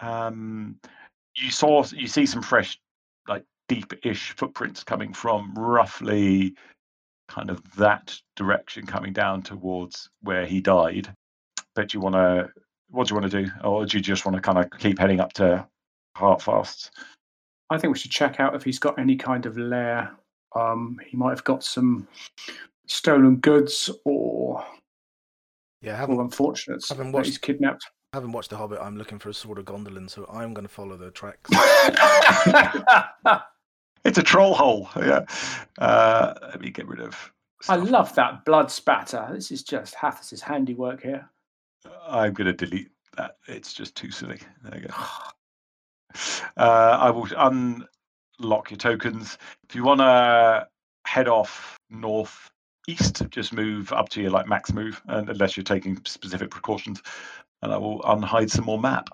Um, you saw. You see some fresh, like deep-ish footprints coming from roughly, kind of that direction, coming down towards where he died. But you want to what do you want to do, or do you just want to kind of keep heading up to Heartfast? I think we should check out if he's got any kind of lair. Um, he might have got some stolen goods or Yeah, or having, unfortunates haven't that watched- he's kidnapped. having watched The Hobbit, I'm looking for a sword of Gondolin, so I'm going to follow the tracks. It's a troll hole. Yeah. Uh, let me get rid of. I love that blood spatter. This is just Hathis's handiwork here. I'm going to delete that. It's just too silly. There you go. Uh, I will unlock your tokens. If you want to head off north east, just move up to your like max move, and unless you're taking specific precautions, and I will unhide some more map.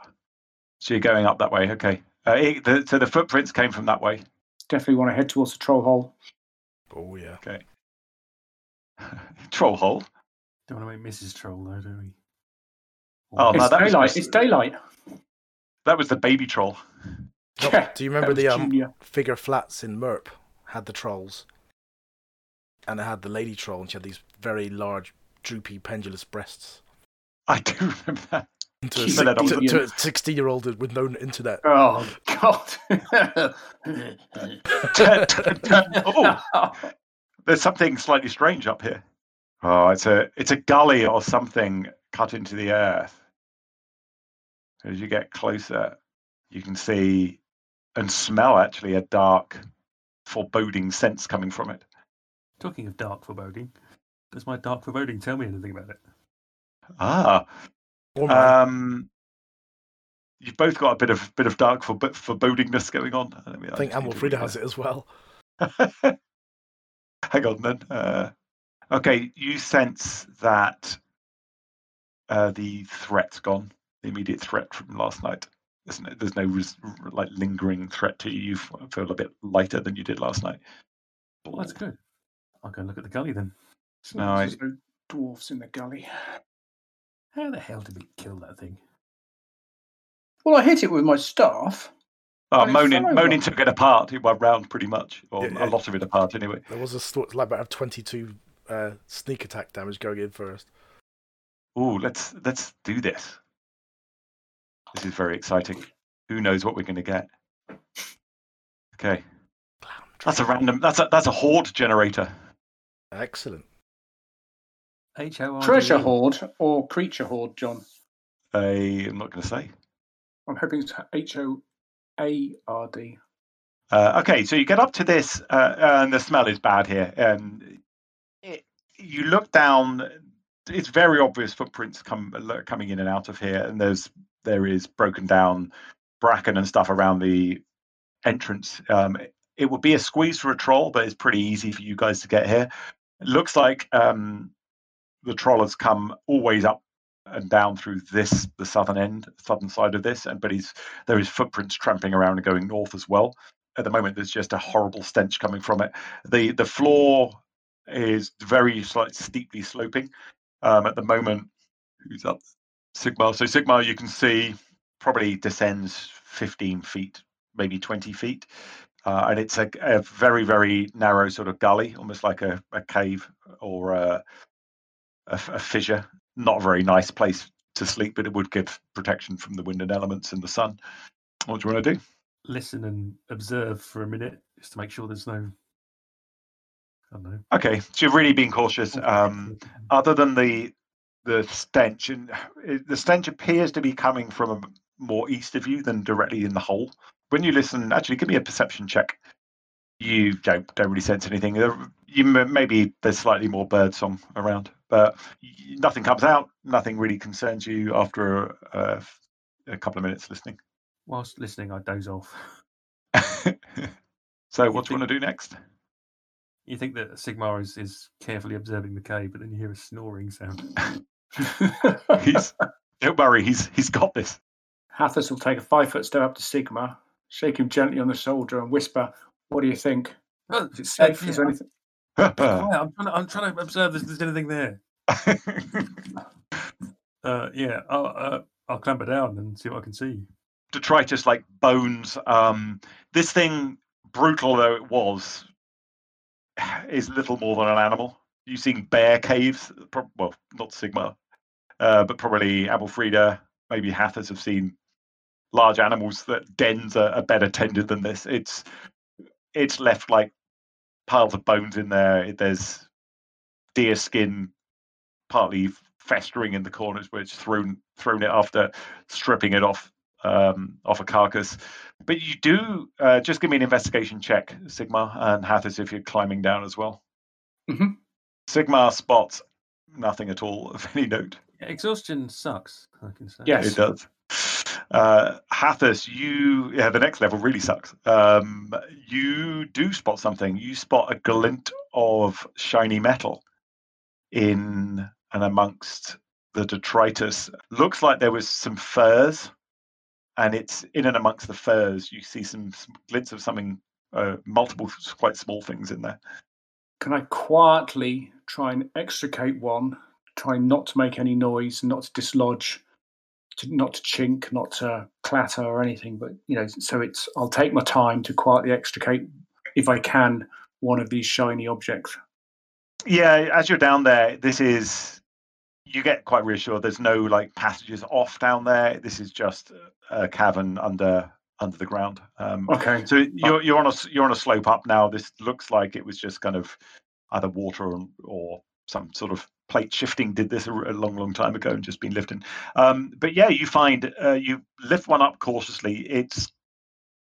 So you're going up that way, okay? Uh, it, the, so the footprints came from that way. Definitely want to head towards the troll hole. oh, yeah. Okay. troll hole. Don't want to make Mrs. Troll though, do we? Oh, it's no, that was daylight. just- It's daylight. That was the baby troll. No, Yeah, do you remember the um, figure flats in MERP had the trolls, and it had the lady troll, and she had these very large, droopy, pendulous breasts. I do remember that. To a, She's a to, to a sixteen-year-old with no internet. Oh God! oh, there's something slightly strange up here. Oh, it's a it's a gully or something cut into the earth. As you get closer, you can see and smell actually a dark, foreboding sense coming from it. Talking of dark foreboding, does my dark foreboding tell me anything about it? Ah, Or um, you've both got a bit of bit of dark foreb- forebodingness going on. Let me- I think just need Amalfrida has it as well. that. Hang on then. Uh, okay, you sense that uh, the threat's gone. The immediate threat from last night. There's no, there's no res- like lingering threat to you. You feel a bit lighter than you did last night. Well, that's good. I'll go and look at the gully then. No, I- There's no dwarfs in the gully. How the hell did we kill that thing? Well, I hit it with my staff. Oh, And it Monin, fell Monin over. took it apart in one round, pretty much, or Yeah, yeah. a lot of it apart anyway. There was a sto- like about twenty-two uh, sneak attack damage going in first. Oh, let's let's do this. This is very exciting. Who knows what we're going to get? Okay, that's a random. That's a that's a horde generator. Excellent. H O R D Treasure E. hoard or creature hoard, John? I am not going to say. I'm hoping it's H O A R D. Uh, okay, so you get up to this, uh, and the smell is bad here. And it, you look down; it's very obvious footprints come coming in and out of here, and there's there is broken down bracken and stuff around the entrance. Um, it would be a squeeze for a troll, but it's pretty easy for you guys to get here. It looks like um, the troll has come always up and down through this, the southern end, southern side of this, and but he's there is footprints tramping around and going north as well at the moment there's just a horrible stench coming from it the the floor is very slight, steeply sloping um, at the moment who's up Sigmar so Sigmar you can see probably descends 15 feet maybe 20 feet uh, and it's a, a very very narrow sort of gully almost like a, a cave or a, a, a fissure not a very nice place to sleep but it would give protection from the wind and elements and the sun what do you want to do Listen and observe for a minute just to make sure there's no. I don't know. Okay, so you're really being cautious. Um, other than the the stench, and the stench appears to be coming from a, more east of you than directly in the hole. When you listen, actually, give me a perception check. You don't don't really sense anything. You maybe there's slightly more bird song around, but nothing comes out. Nothing really concerns you after a, a, a couple of minutes listening. Whilst listening, I doze off. so, what do you want to do next? You think that Sigmar is, is carefully observing the cave, but then you hear a snoring sound. He's don't worry, he's he's got this. Hathis will take a five foot step up to Sigmar, shake him gently on the shoulder, and whisper, "What do you think? Oh, Is it safe? yeah, Is there anything?" quiet, I'm, trying to, I'm trying to observe if there's anything there. Uh, yeah, I'll, uh, I'll clamber down and see what I can see. detritus like bones. Um, this thing, brutal though it was, is little more than an animal. You've seen bear caves, well, not Sigmar, uh, but probably Amalfrida, maybe Hathors have seen large animals that dens are, are better tended than this. It's it's left like piles of bones in there. There's deer skin partly festering in the corners where it's thrown thrown it after stripping it off um, off a carcass. But you do uh, just give me an investigation check, Sigmar and Hathis, if you're climbing down as well. Mhm. Sigmar spots nothing at all of any note. Exhaustion sucks. I can say. Yes. It does. Uh, Hathis, you yeah, the next level really sucks. Um, you do spot something. You spot a glint of shiny metal in and amongst the detritus. Looks like there was some furs, and it's in and amongst the furs. You see some, some glints of something, uh, multiple quite small things in there. Can I quietly try and extricate one, try not to make any noise, not to dislodge, to, not to chink, not to clatter or anything, but you know, so it's I'll take my time to quietly extricate, if I can, one of these shiny objects. Yeah, as you're down there, this is you get quite reassured. There's no like passages off down there. This is just a cavern under under the ground. Um, Okay. So you're you're on a you're on a slope up now. This looks like it was just kind of either water or, or some sort of plate shifting did this a, long long time ago and just been lifting. Um, but yeah, you find uh, you lift one up cautiously. It's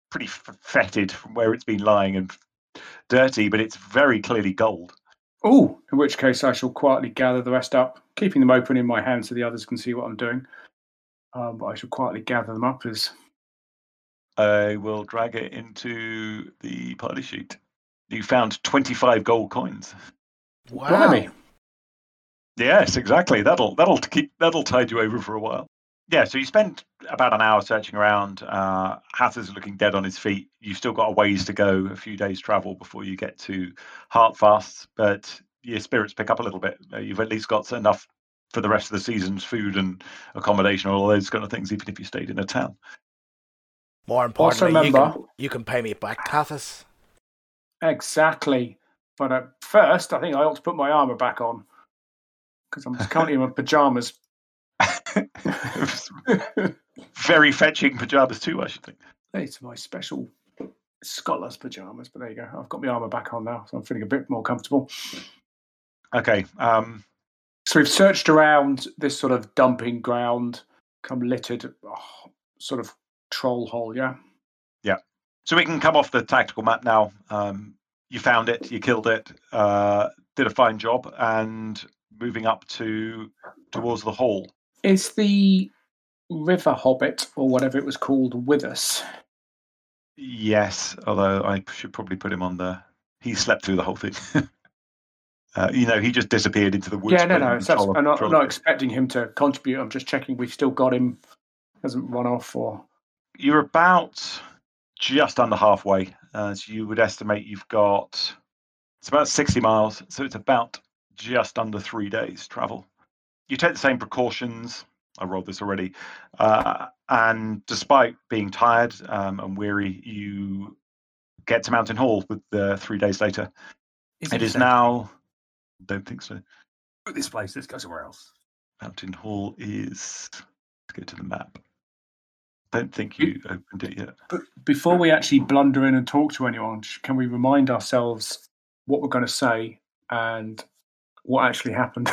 pretty fetid from where it's been lying and dirty, but it's very clearly gold. Oh, in which case I shall quietly gather the rest up, keeping them open in my hand so the others can see what I'm doing. Um, but I shall quietly gather them up as I will drag it into the party sheet. You found 25 gold coins. Wow. Blimey. Yes, exactly. That'll that'll keep that'll tide you over for a while. Yeah, so you spend about an hour searching around. Uh, Hathor's looking dead on his feet. You've still got a ways to go, a few days travel before you get to Heartfast, but your spirits pick up a little bit. Uh, you've at least got enough for the rest of the season's food and accommodation, all those kind of things, even if you stayed in a town. More Also importantly, you can, you can pay me back, Hathis. exactly. But at first, I think I ought to put my armor back on because I'm currently in my pajamas. Very fetching pajamas too, I should think. it's my special scholar's pajamas, but there you go. I've got my armor back on now, so I'm feeling a bit more comfortable. Okay. Um, So we've searched around this sort of dumping ground, come littered oh, sort of troll hole, yeah? Yeah. So we can come off the tactical map now. Um, you found it, you killed it, uh, did a fine job, and moving up to towards the hall. Is the river hobbit or whatever it was called with us? Yes, although I should probably put him on the. He slept through the whole thing. uh, you know, he just disappeared into the woods. yeah, no, no. the It's abs- troll- I'm, not, I'm not expecting him to contribute. I'm just checking we've still got him. Hasn't run off or. You're about just under halfway. Uh, so you would estimate you've got. It's about 60 miles, so it's about just under three days travel. You take the same precautions. I rolled this already. Uh, and despite being tired um, and weary, you get to Mountain Hall with the three days later. Is it, It is now. Don't think so. This place. Let's go somewhere else. Mountain Hall is. Let's go to the map. Don't think you opened it yet. But before we actually blunder in and talk to anyone, can we remind ourselves what we're going to say and what actually happened?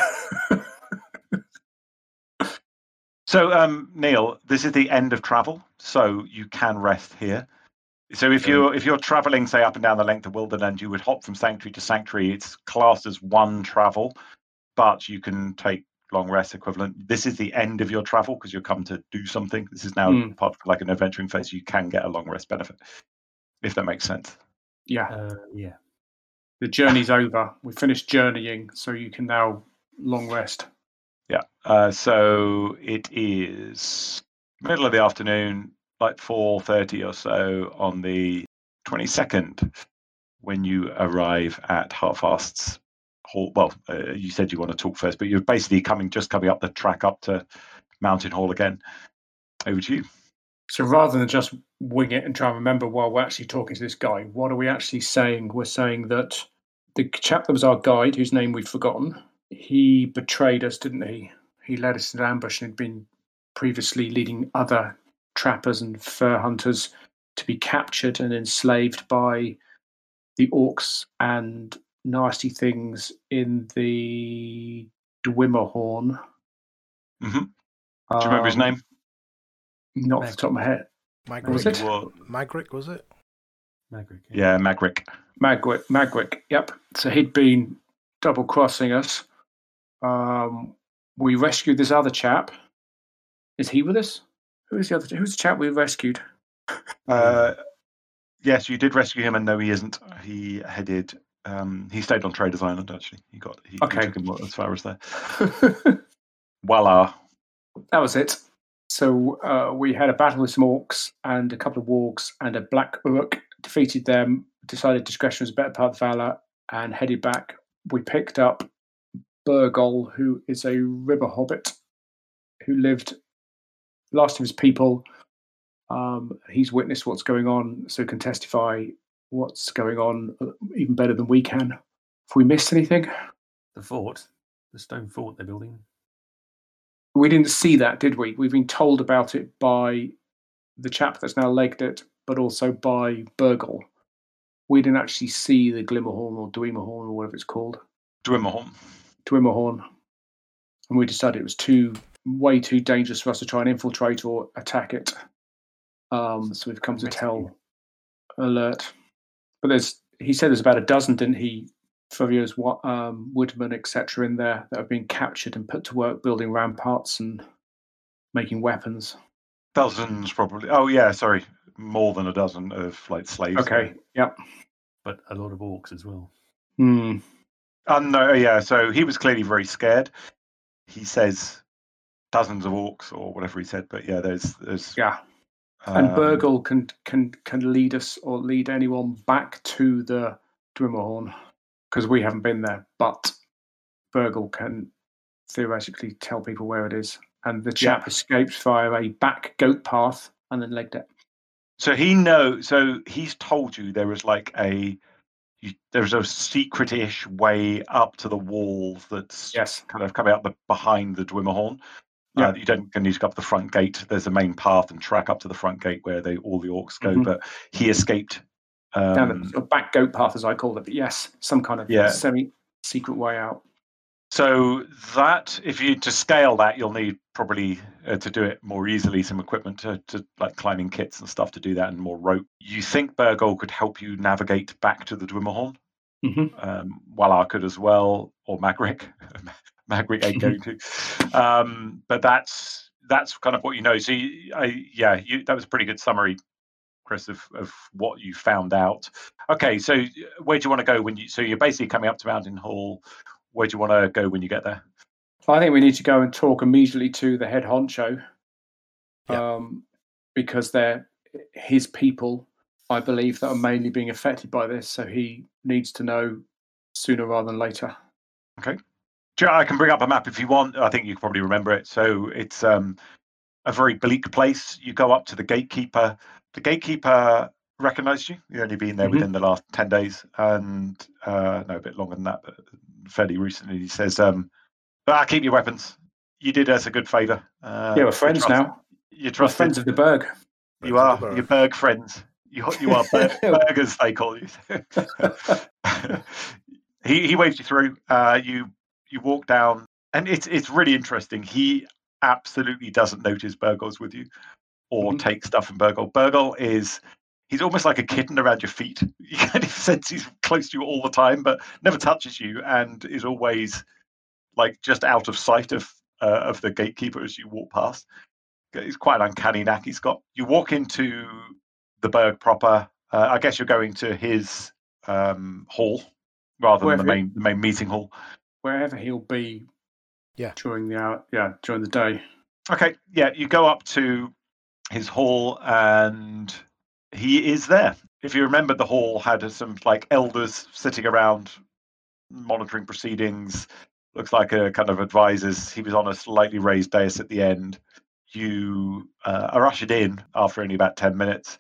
So, um, Neil, this is the end of travel, so you can rest here. So, if you're if you're traveling, say up and down the length of Wilderland, you would hop from sanctuary to sanctuary. It's classed as one travel, but you can take long rest equivalent. This is the end of your travel because you're come to do something. This is now Mm. part of like an adventuring phase. You can get a long rest benefit, if that makes sense. yeah, Uh, yeah. The journey's over. We finished journeying, so you can now long rest. Yeah. Uh, so it is middle of the afternoon, like four thirty or so on the twenty second, when you arrive at Heartfast's hall. Well, uh, you said you want to talk first, but you're basically coming just coming up the track up to Mountain Hall again. Over to you. So rather than just wing it and try and remember while we're actually talking to this guy, what are we actually saying? We're saying that the chap that was our guide, whose name we've forgotten, he betrayed us, didn't he? He led us into an ambush and had been previously leading other trappers and fur hunters to be captured and enslaved by the orcs and nasty things in the Dwimmerhorn. Mhm. Do you remember his Um, name? Not off the top of my head. Was it? Well, Magric, was it? Magric, yeah, Magric. Magwick, Magwick, yep. So he'd been double crossing us. Um, we rescued this other chap. Is he with us? Who is the other? Who's the chap we rescued? Uh, yes, you did rescue him, and no, he isn't. He headed. Um, he stayed on Traders Island. Actually, he got. He, he Okay. took him as far as there. Voila. That was it. So uh, we had a battle with some orcs and a couple of wargs and a black urk. Defeated them. Decided discretion was a better part of valor and headed back. We picked up Burgol, who is a river hobbit who lived last of his people. Um, he's witnessed what's going on, so can testify what's going on uh, even better than we can. If we missed anything, The fort, the stone fort they're building. We didn't see that, did we? We've been told about it by the chap that's now legged it, but also by Burgle. We didn't actually see the Glimmerhorn or Dwemerhorn or whatever it's called. Dwimmerhorn. Dwimmerhorn. And we decided it was too way too dangerous for us to try and infiltrate or attack it. Um, so we've come to tell alert. But there's he said there's about a dozen, didn't he? Furriers, what um, Woodman, etc., in there that have been captured and put to work building ramparts and making weapons. Dozens, probably. Oh yeah, sorry, more than a dozen of like slaves. Okay, yep. but a lot of orcs as well. Hmm. Uh, no, yeah. So he was clearly very scared. He says dozens of orcs or whatever he said, but yeah, there's there's. Yeah. And um, Burgle can can can lead us or lead anyone back to the Dwimmerhorn because we haven't been there. But Burgle can theoretically tell people where it is. And the chap escaped via a back goat path and then legged it. So he know. So he's told you there is like a. There's a secret-ish way up to the wall that's Yes. kind of coming out the behind the Dwimmerhorn. Yeah. Uh, you don't need to go up the front gate. There's a main path and track up to the front gate where they all the orcs go. Mhm. But he escaped. Down Um, the sort of back goat path, as I called it. But yes, some kind of Yeah. semi secret way out. So that, if you to scale that, you'll need probably uh, to do it more easily some equipment to, to like climbing kits and stuff to do that, and more rope. You think Bergol could help you navigate back to the Dwimmerhorn? Mhm. Um, Walar could as well, or Magric. Magric ain't going to. Um, but that's that's kind of what you know. So you, I, yeah, you, that was a pretty good summary, Chris, of, of what you found out. Okay, so where do you want to go when you? So you're basically coming up to Mountain Hall. Where do you want to go when you get there? I think we need to go and talk immediately to the head honcho, Yeah. um, because they're his people, I believe, that are mainly being affected by this. So he needs to know sooner rather than later. Sure, I can bring up a map if you want. I think you can probably remember it. So it's um, a very bleak place. You go up to the gatekeeper. The gatekeeper recognised you. You've only been there Mhm. within the last ten days, and uh, no, a bit longer than that, but fairly recently. He says, um, "Ah, keep your weapons. You did us a good favour. Uh, yeah, you we're friends trust- now. You We're trust friends of the Berg. You Friends are your Berg. Berg friends. You you are Berg, burgers. They call you. he he waves you through. Uh, you you walk down, and it's it's really interesting. He absolutely doesn't notice Burgol's with you, or Mhm. take stuff from Burgol. Burgol is he's almost like a kitten around your feet. You kind of sense he's close to you all the time, but never touches you, and is always like just out of sight of uh, of the gatekeeper as you walk past. It's quite an uncanny knack he's got. You walk into the Berg proper. Uh, I guess you're going to his um, hall rather than the main the main meeting hall. Wherever he'll be. Yeah. During the hour, yeah, during the day. Okay, yeah, you go up to his hall and he is there. If you remember, the hall had some like elders sitting around monitoring proceedings. Looks like a kind of advisors. He was on a slightly raised dais at the end. You uh, are ushered in after only about ten minutes,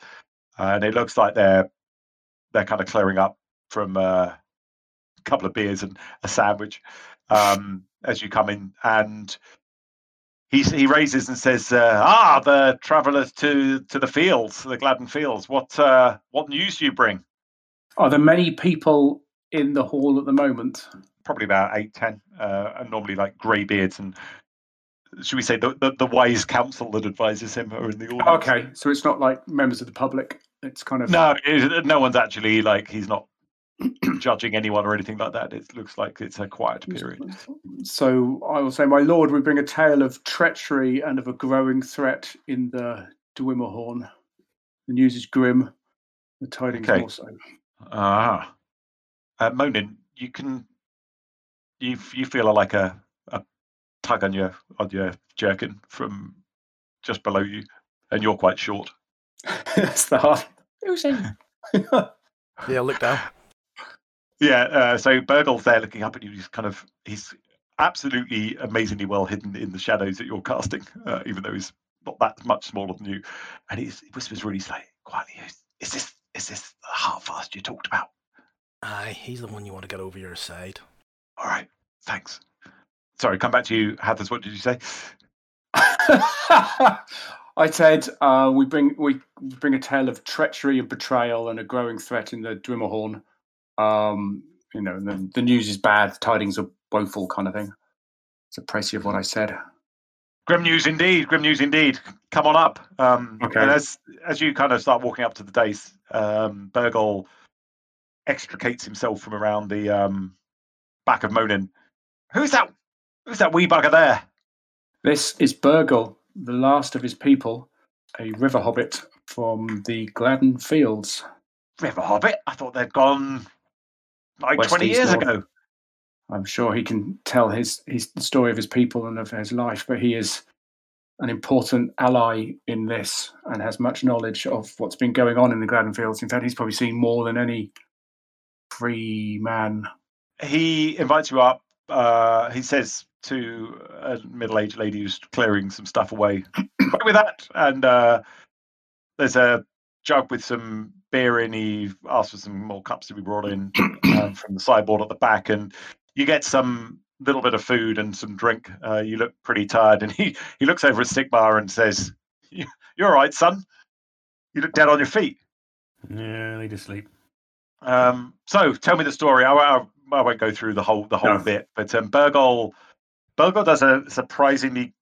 and it looks like they're they're kind of clearing up from uh, a couple of beers and a sandwich um, as you come in, and he he raises and says, uh, "Ah, the travellers to to the fields, the Gladden Fields. What uh, what news do you bring?" Are there many people in the hall at the moment? Probably about eight, ten, uh, and normally like grey beards and should we say the, the, the wise council that advises him are in the audience. Okay, so it's not like members of the public. It's kind of No, it, no one's actually like he's not judging anyone or anything like that. It looks like it's a quiet period. So I will say, my lord, we bring a tale of treachery and of a growing threat in the Dwimmerhorn. The news is grim. The tidings Okay. also. Ah, uh, Monin, you can you you feel like a, a tug on your on your jerkin from just below you, and you're quite short. That's the hard. Who's in? Yeah, look down. Yeah, uh, so Burgle's there looking up at you. He's kind of he's absolutely amazingly well hidden in the shadows that you're casting, uh, even though he's not that much smaller than you. And he's, he whispers really slightly, quietly, "Is- "Is this is this the heart fast you talked about?" Aye, he's the one you want to get over your side. All right, thanks. Sorry, come back to you, Hathis. What did you say? I said uh, we bring we bring a tale of treachery and betrayal and a growing threat in the Dwimmerhorn. Um, you know, the, the news is bad, tidings are woeful, kind of thing. It's a précis of what I said. Grim news indeed. Grim news indeed. Come on up. Um, Okay. And as as you kind of start walking up to the dais, um, Burgle extricates himself from around the um, back of Monin. Who's that? Who's that wee bugger there? This is Burgle, the last of his people, a river hobbit from the Gladden Fields. River Hobbit. I thought they'd gone like West, twenty east, years north. ago. I'm sure he can tell his, his story of his people and of his life, but he is an important ally in this and has much knowledge of what's been going on in the Gladden Fields. In fact, he's probably seen more than any free man. He invites you up. Uh, he says to a middle-aged lady who's clearing some stuff away, with that." And uh, there's a jug with some beer in. He asks for some more cups to be brought in um, from the sideboard at the back, and you get some little bit of food and some drink. Uh, you look pretty tired, and he he looks over at Sigmar and says, "You- "You're all right, son. You look dead on your feet." Yeah, need to sleep. Um, so tell me the story. I, I, I won't go through the whole the whole No. bit, but um, Burgol Burgol does a surprisingly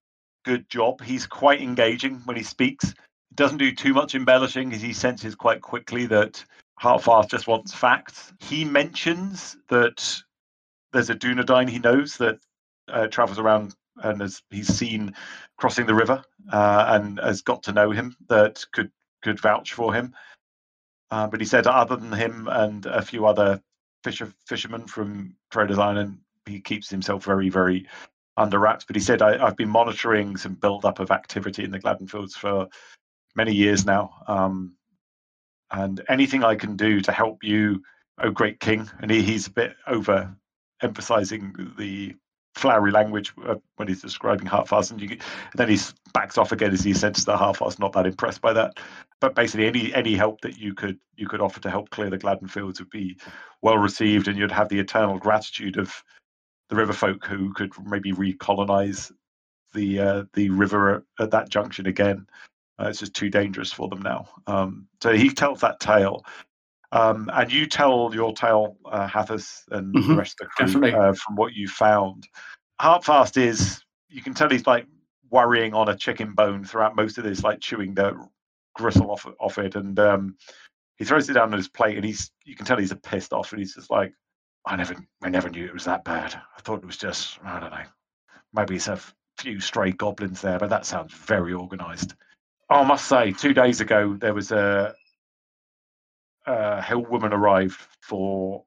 good job. He's quite engaging when he speaks. Doesn't do too much embellishing because he senses quite quickly that Heartfast just wants facts. He mentions that there's a Dunedain he knows that uh, travels around and has he's seen crossing the river uh, and has got to know him that could could vouch for him. Uh, but he said, other than him and a few other fisher fishermen from Traders Island, he keeps himself very, very under wraps. But he said, I, I've been monitoring some build up of activity in the Gladden Fields for many years now. Um, and anything I can do to help you, oh great king. And he, he's a bit over emphasizing the flowery language uh, when he's describing Heartfast. And, and then he backs off again as he senses that Heartfast not that impressed by that but basically any any help that you could you could offer to help clear the Gladden Fields would be well received, and you'd have the eternal gratitude of the river folk who could maybe recolonize the uh, the river at that junction again. Uh, it's just too dangerous for them now. Um, so he tells that tale. Um, and you tell your tale, uh, and the Mhm, rest of the crew uh, from what you found. Heartfast is, you can tell he's like worrying on a chicken bone throughout most of this, like chewing the gristle off off it, and um, he throws it down on his plate, and he's you can tell he's a pissed off, and he's just like, I never I never knew it was that bad. I thought it was just I don't know, maybe it's a few stray goblins there, but that sounds very organised. Oh, I must say, two days ago there was a, a hill woman arrived for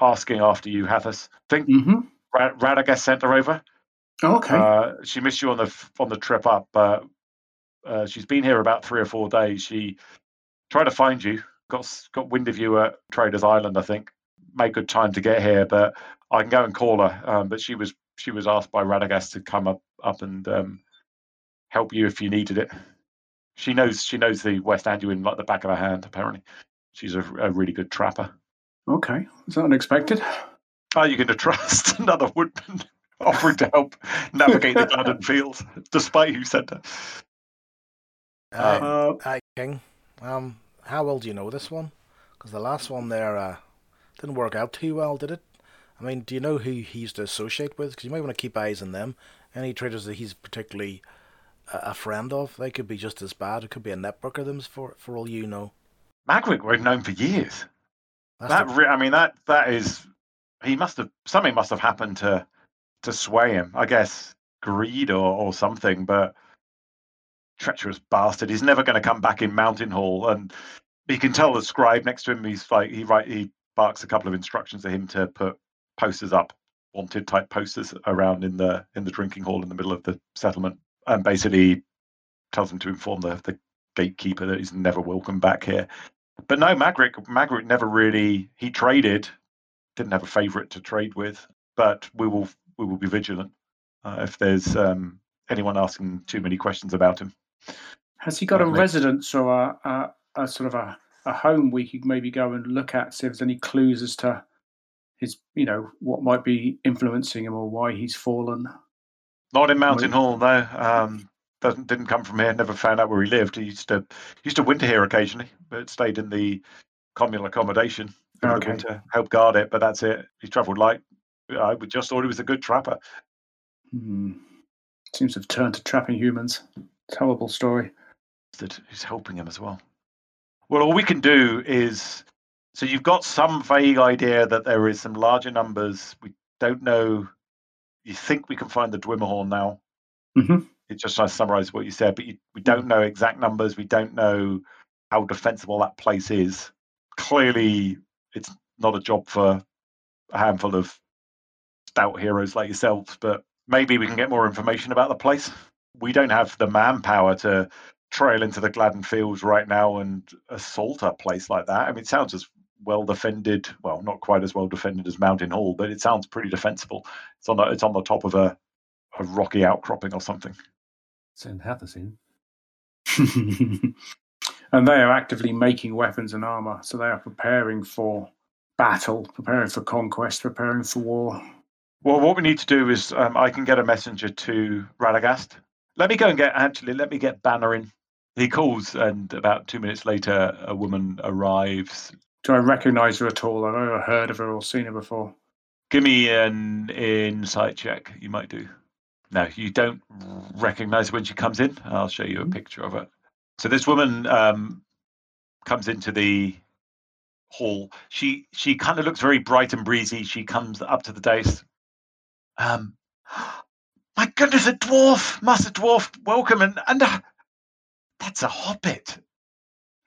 asking after you, Hathis. I think Mm-hmm. Ra- Radagast sent her over. Okay. Uh, she missed you on the on the trip up, but uh, she's been here about three or four days. She tried to find you, got got wind of you at Traders Island, I think. Made good time to get here, but I can go and call her. Um, but she was she was asked by Radagast to come up up and um, help you if you needed it. She knows she knows the West Anduin like the back of her hand. Apparently, she's a, a really good trapper. okay. is that unexpected? Are you going to trust another woodman offering to help navigate the Gladden fields, despite who sent her. Uh, Uh, Hi, King. Um, how well do you know this one? Because the last one there uh, didn't work out too well, did it? I mean, do you know who he used to associate with? Because you might want to keep eyes on them. Any traders that he's particularly a, friend of, they could be just as bad. It could be a network of them for for all you know. Magrick we've known for years. That's That the- re- I mean that that is he must have something must have happened to to sway him. I guess greed or or something, but treacherous bastard. He's never going to come back in Mountain Hall, and he can tell the scribe next to him. He's like he write he barks a couple of instructions to him to put posters up, wanted type posters around in the in the drinking hall in the middle of the settlement, and basically tells him to inform the the gatekeeper that he's never welcome back here. But no, Magrick Magrick never really he traded, didn't have a favourite to trade with. But we will we will be vigilant uh, if there's um, anyone asking too many questions about him. has he got a residence or a, a, a sort of a, a home we could maybe go and look at, see if there's any clues as to his, you know, what might be influencing him or why he's fallen? Not in Mountain Hall, no. Um, doesn't didn't come from here. Never found out where he lived. He used to used to winter here occasionally, but stayed in the communal accommodation over Okay. the winter, helped guard it. But that's it. He travelled light. I would just thought he was a good trapper. Hmm. Seems to have turned to trapping humans. Terrible story. that who's helping him as well. Well, all we can do is so you've got some vague idea that there is some larger numbers. We don't know. You think we can find the Dwimmerhorn now. Mhm. It's just trying to summarize what you said, but you, we don't know exact numbers. We don't know how defensible that place is. Clearly, it's not a job for a handful of stout heroes like yourselves, but maybe we can get more information about the place. We don't have the manpower to trail into the Gladden Fields right now and assault a place like that. I mean, it sounds as well defended. Well, not quite as well defended as Mountain Hall, but it sounds pretty defensible. It's on the, it's on the top of a, a rocky outcropping or something. Send Hathis in. and they are actively making weapons and armor, so they are preparing for battle, preparing for conquest, preparing for war. Well, what we need to do is um, I can get a messenger to Radagast. Let me go and get actually. Let me get Banner in. He calls, and about two minutes later, a woman arrives. Do I recognize her at all? I've never heard of her or seen her before. Give me an insight check. You might do. No, you don't recognize her when she comes in. I'll show you a picture of her. So this woman um, comes into the hall. She she kind of looks very bright and breezy. She comes up to the dais. Um, my goodness, a dwarf, master dwarf, welcome, and and uh, that's a hobbit.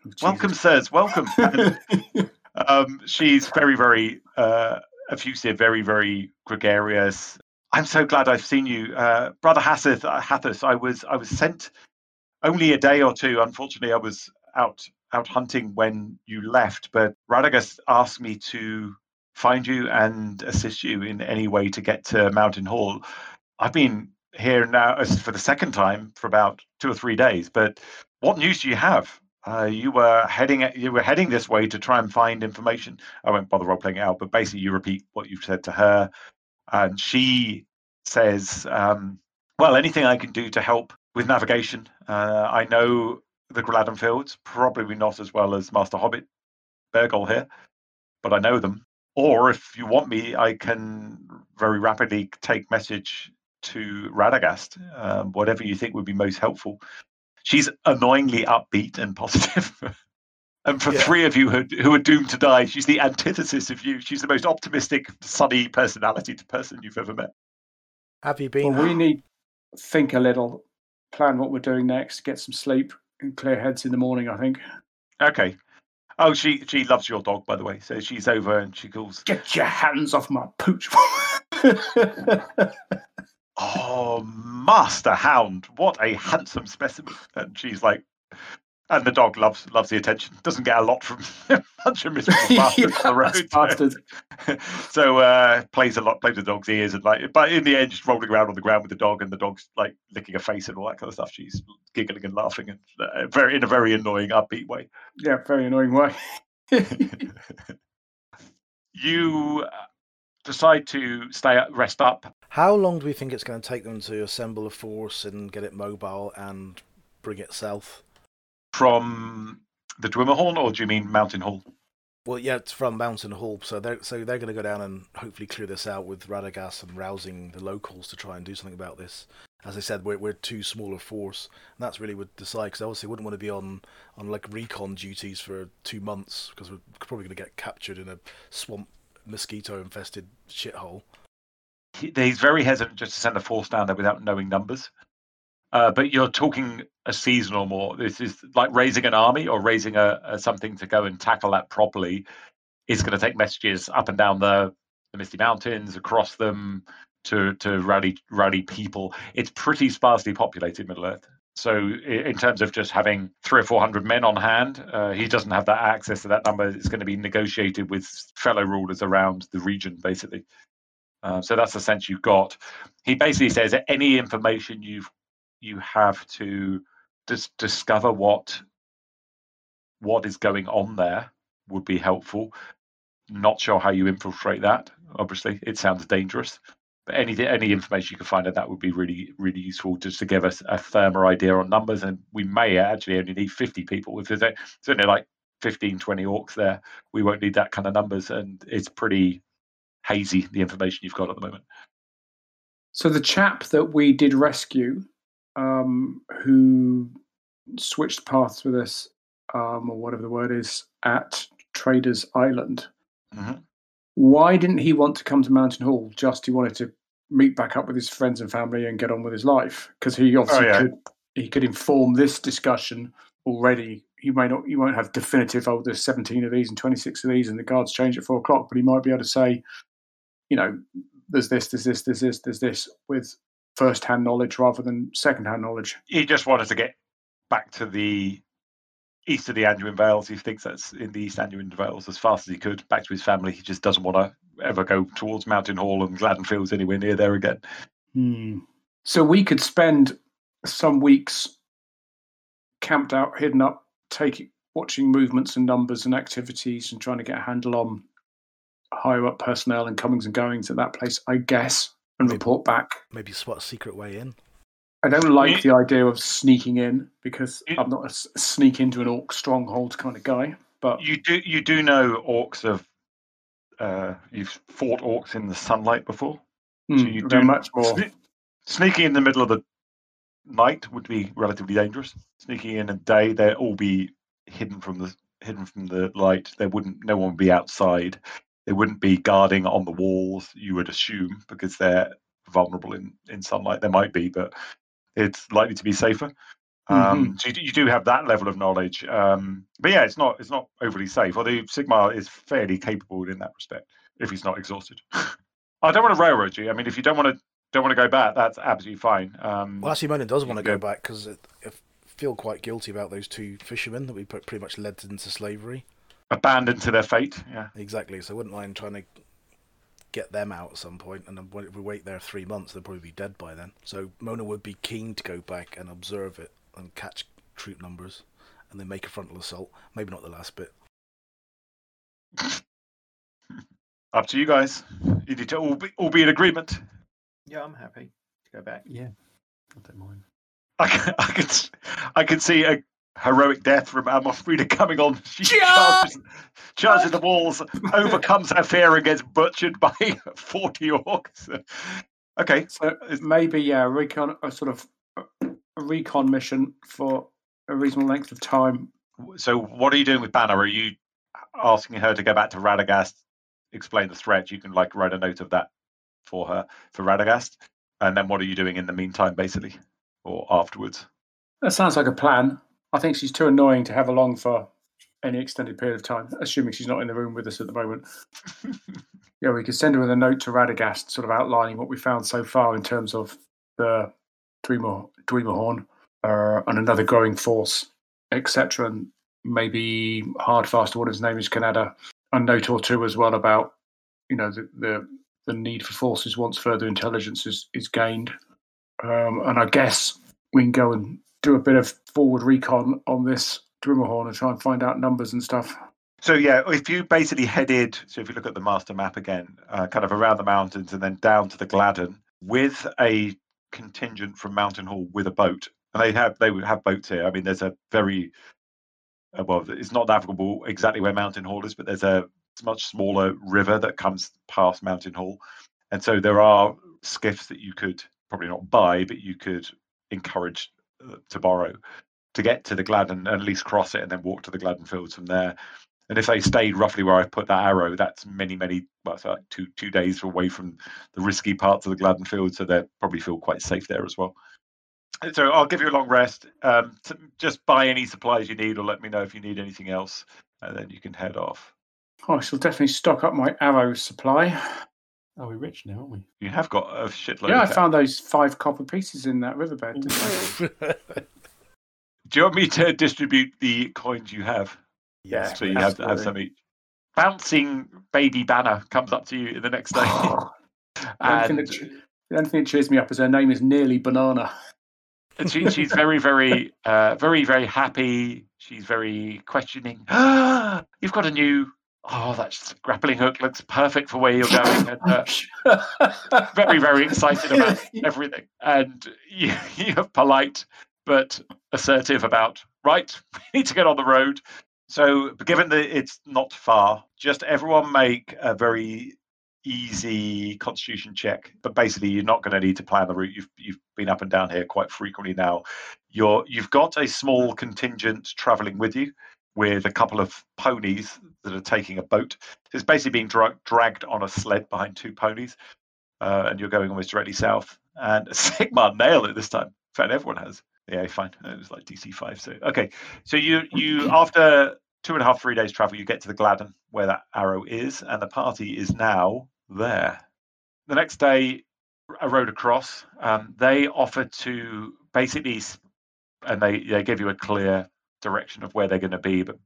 Oh. Welcome, sirs, welcome. Um, she's very, very uh, effusive, very, very gregarious. I'm so glad I've seen you, uh, brother Hathis. Uh, Hathis, I was I was sent only a day or two. Unfortunately, I was out out hunting when you left, but Radagast asked me to find you and assist you in any way to get to Mountain Hall. I've been here now for the second time for about two or three days. But what news do you have? Uh, you were heading you were heading this way to try and find information. I won't bother role playing it out, but basically you repeat what you've said to her, and she says, um, "Well, anything I can do to help with navigation. Uh, I know the Gladden Fields, probably not as well as Master Hobbit Bergol here, but I know them. Or if you want me, I can very rapidly take message to Radagast, um, whatever you think would be most helpful. She's annoyingly upbeat and positive. and for Yeah. three of you who, who are doomed to die, she's the antithesis of you. She's the most optimistic, sunny personality to person you've ever met. Have you been? well, we need to think a little, plan what we're doing next, get some sleep, and clear heads in the morning. I think. Okay. Oh, she she loves your dog, by the way. So she's over and she calls, Get your hands off my pooch. "Oh, Master Hound, what a handsome specimen!" And she's like, and the dog loves loves the attention. Doesn't get a lot from a bunch of miserable bastards on the road. so uh plays a lot, plays with the dog's ears, and like, but in the end, just rolling around on the ground with the dog, and the dog's like licking her face and all that kind of stuff. She's giggling and laughing, and uh, very in a very annoying, upbeat way. Yeah, very annoying way. you uh, decide to stay up, rest up. How long do we think it's going to take them to assemble a force and get it mobile and bring it south? From the Dwimmerhorn, or do you mean Mountain Hall? Well, yeah, it's from Mountain Hall, so they're so they're going to go down and hopefully clear this out with Radagast and rousing the locals to try and do something about this. As I said, we're we're too small a force, and that's really would decide because obviously we wouldn't want to be on on like recon duties for two months because we're probably going to get captured in a swamp mosquito infested shithole. He, he's very hesitant just to send a force down there without knowing numbers. Uh, but you're talking a season or more. This is like raising an army or raising a, a something to go and tackle that properly. Is going to take messages up and down the, the Misty Mountains, across them to to rally rally people. It's pretty sparsely populated Middle Earth. So in terms of just having three or four hundred men on hand, uh, he doesn't have that access to that number. It's going to be negotiated with fellow rulers around the region, basically. Uh, so that's the sense you've got. He basically says that any information you've you have to dis- discover what what is going on there would be helpful. Not sure how you infiltrate that. Obviously, it sounds dangerous, but any any information you can find out that would be really really useful just to give us a firmer idea on numbers. And we may actually only need 50 people. If there's, a, there's only like 15, 20 orcs there, we won't need that kind of numbers. And it's pretty hazy the information you've got at the moment. So the chap that we did rescue um, who switched paths with us, um, or whatever the word is, at Traders Island. Mhm. Why didn't he want to come to Mountain Hall? Just he wanted to meet back up with his friends and family and get on with his life because he obviously yeah. could he could inform this discussion already. He may not, you won't have definitive. Oh, there's 17 of these and 26 of these, and the guards change at four o'clock. But he might be able to say, you know, there's this, there's this, there's this, there's this, with first-hand knowledge rather than second-hand knowledge. he just wanted to get back to the east of the Anduin Vales. He thinks that's in the East Anduin Vales as fast as he could, back to his family. He just doesn't want to ever go towards Mountain Hall and Gladden Fields anywhere near there again. Hmm. So we could spend some weeks camped out, hidden up, taking watching movements and numbers and activities, and trying to get a handle on higher up personnel and comings and goings at that place, I guess, and Maybe. report back. Maybe spot a secret way in. I don't like You- the idea of sneaking in because You- I'm not a sneak into an orc stronghold kind of guy. But You do you do know orcs have uh, you've fought orcs in the sunlight before. hmm, you do- much more. Sne- sneaking in the middle of the night would be relatively dangerous. Sneaking in at day, they'd all be hidden from the hidden from the light. There wouldn't no one would be outside. They wouldn't be guarding on the walls. You would assume because they're vulnerable in in sunlight. There might be, but it's likely to be safer. Um, so you, do- you do have that level of knowledge, um, but yeah, it's not it's not overly safe. Although Sigmar is fairly capable in that respect if he's not exhausted. I don't want to railroad you. I mean, if you don't want to don't want to go back, that's absolutely fine. Um, Well, actually, Monin does want to go go- back because I feel quite guilty about those two fishermen that we pretty much led into slavery. Abandoned to their fate. Yeah, Exactly. So I wouldn't mind trying to get them out at some point. point, and if we wait there three months, they'll probably be dead by then. So Mona would be keen to go back and observe it and catch troop numbers, and then make a frontal assault. Maybe not the last bit. up to you guys. You need to all be, all be in agreement. Yeah, I'm happy to go back. Yeah, I don't mind. I can, I can, s- I can see a heroic death from Amalfrida coming on. She Charge! charges, charges the walls, overcomes her fear, and gets butchered by 40 orcs. Okay, So uh, maybe yeah, recon a sort of a recon mission for a reasonable length of time. so what are you doing with Banner? Are you asking her to go back to Radagast, explain the threat? You can like write a note of that for her for Radagast, and then what are you doing in the meantime, basically, or afterwards? That sounds like a plan. I think she's too annoying to have along for any extended period of time, assuming she's not in the room with us at the moment. yeah, we could send her with a note to Radagast, sort of outlining what we found so far in terms of the Dreamer Dreamerhorn uh, and another growing force, etc. And maybe Hardfast, what his name is, can add a, a note or two as well about you know the the, the need for forces once further intelligence is, is gained. Um, and I guess we can go and do a bit of forward recon on this Dreamerhorn and try and find out numbers and stuff. So yeah, if you basically headed, so if you look at the master map again, uh, kind of around the mountains and then down to the Gladden, with a contingent from Mountain Hall with a boat, and they have they would have boats here. I mean, there's a very uh, well, it's not navigable exactly where Mountain Hall is, but there's a much smaller river that comes past Mountain Hall, and so there are skiffs that you could probably not buy, but you could encourage to borrow to get to the Gladden and at least cross it and then walk to the Gladden Fields from there. And if they stayed roughly where I put that arrow, that's many, many, well, it's like two two days away from the risky parts of the Gladden Field, so they probably feel quite safe there as well. So I'll give you a long rest. Um, just buy any supplies you need, or let me know if you need anything else, and then you can head off. Oh, I shall definitely stock up my arrow supply. Are we rich now, aren't we? You have got a shitload. Yeah, I of ca- found those five copper pieces in that riverbed. Do you want me to distribute the coins you have? yes, so you have to have some each. Bouncing baby banner comes up to you in the next day. The only, thing that, che- the only thing that cheers me up is her name is nearly banana. and she, she's very, very, uh, very, very happy. She's very questioning. You've got a new. Oh, that grappling hook looks perfect for where you're going. And, uh, very, very excited about everything. And you, you're polite but assertive about, right, we need to get on the road. So, given that it's not far, just everyone make a very easy constitution check. But basically, you're not going to need to plan the route. You've you've been up and down here quite frequently now. You're you've got a small contingent traveling with you, with a couple of ponies that are taking a boat. It's basically being dra- dragged on a sled behind two ponies, uh, and you're going almost directly south. And Sigmar nailed it this time. In fact, everyone has. Yeah, fine. It was like DC five. So okay. So you you after two and a half three days travel, you get to the Gladden where that arrow is, and the party is now there. The next day, I rode across. Um, they offered to basically, and they they give you a clear direction of where they're going to be, but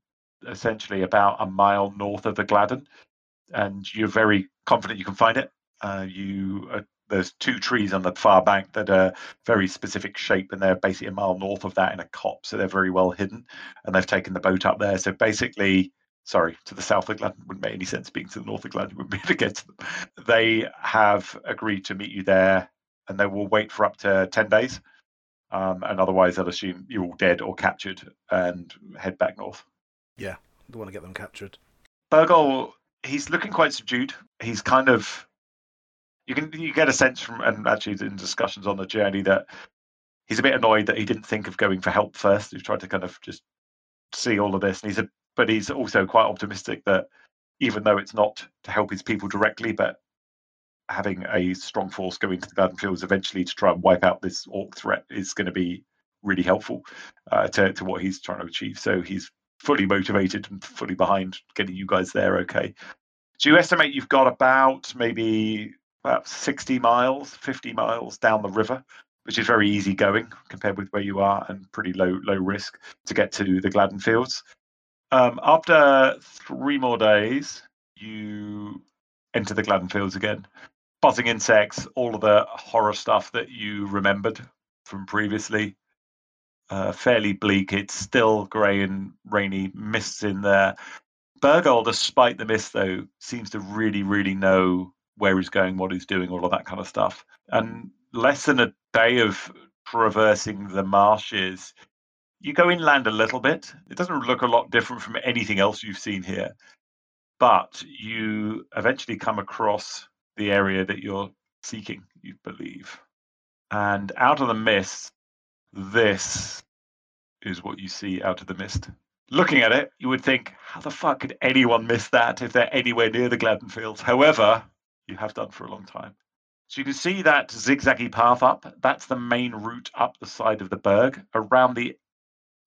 essentially about a mile north of the Gladden, and you're very confident you can find it. Uh, you uh, there's two trees on the far bank that are very specific shape, and they're basically a mile north of that in a copse, so they're very well hidden. And they've taken the boat up there. So basically, sorry, to the south of Gladden wouldn't make any sense. Being to the north of Gladden, wouldn't be able to get to them. They have agreed to meet you there, and they will wait for up to ten days. Um, and otherwise, they'll assume you're all dead or captured and head back north. Don't want to get them captured. Burgle, he's looking quite subdued. He's kind of you can you get a sense from and actually in discussions on the journey that he's a bit annoyed that he didn't think of going for help first. He's tried to kind of just see all of this, and he's a but he's also quite optimistic that even though it's not to help his people directly, but having a strong force going to the Gladden Fields eventually to try and wipe out this orc threat is going to be really helpful uh, to to what he's trying to achieve. So he's fully motivated and fully behind getting you guys there. Okay. So you estimate you've got about maybe about 60 miles, 50 miles down the river, which is very easy going compared with where you are and pretty low low risk to get to the Gladden Fields. Um, after three more days, you enter the Gladden Fields again. Buzzing insects, all of the horror stuff that you remembered from previously. Uh, fairly bleak. It's still grey and rainy, mists in there. Burgold, despite the mist, though, seems to really, really know where he's going, what he's doing, all of that kind of stuff. And less than a day of traversing the marshes, you go inland a little bit. It doesn't look a lot different from anything else you've seen here, but you eventually come across the area that you're seeking, you believe. And out of the mist, this is what you see out of the mist. Looking at it, you would think, how the fuck could anyone miss that if they're anywhere near the Gladden Fields? However, you have done for a long time. So you can see that zigzaggy path up. That's the main route up the side of the berg. Around the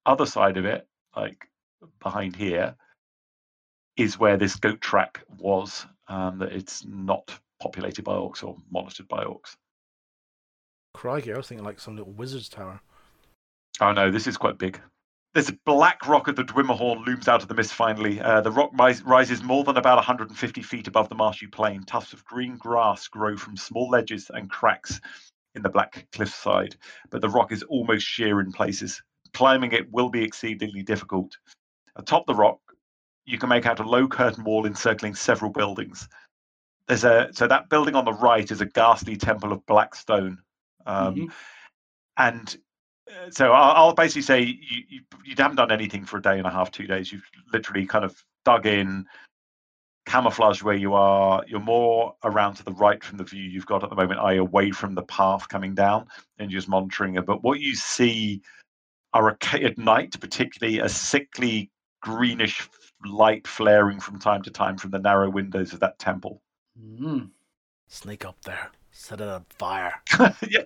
other side of it, like behind here, is where this goat track was. Um, that it's not populated by orcs or monitored by orcs. Crikey, I was thinking like some little wizard's tower. Oh no, this is quite big. This black rock of the Dwimmerhorn looms out of the mist finally. Uh, the rock ris- rises more than about 150 feet above the marshy plain. Tufts of green grass grow from small ledges and cracks in the black cliffside, but the rock is almost sheer in places. Climbing it will be exceedingly difficult. Atop the rock, you can make out a low curtain wall encircling several buildings. There's a so that building on the right is a ghastly temple of black stone, um, Mhm. and uh, so I'll, I'll basically say you, you you haven't done anything for a day and a half, two days. You've literally kind of dug in, camouflaged where you are. You're more around to the right from the view you've got at the moment, i.e., away from the path coming down, and you're just monitoring it. But what you see are a, at night, particularly a sickly greenish light flaring from time to time from the narrow windows of that temple. Mm. Sneak up there, set it on fire. yeah.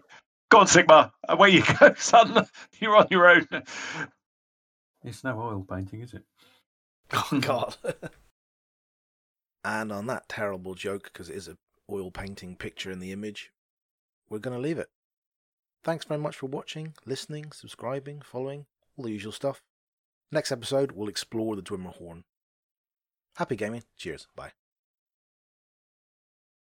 Go on, Sigmar. Away you go, son. You're on your own. It's no oil painting, is it? Oh God. and on that terrible joke, because it is an oil painting picture in the image, we're going to leave it. Thanks very much for watching, listening, subscribing, following, all the usual stuff. Next episode, we'll explore the Dwimmerhorn. Happy gaming. Cheers. Bye.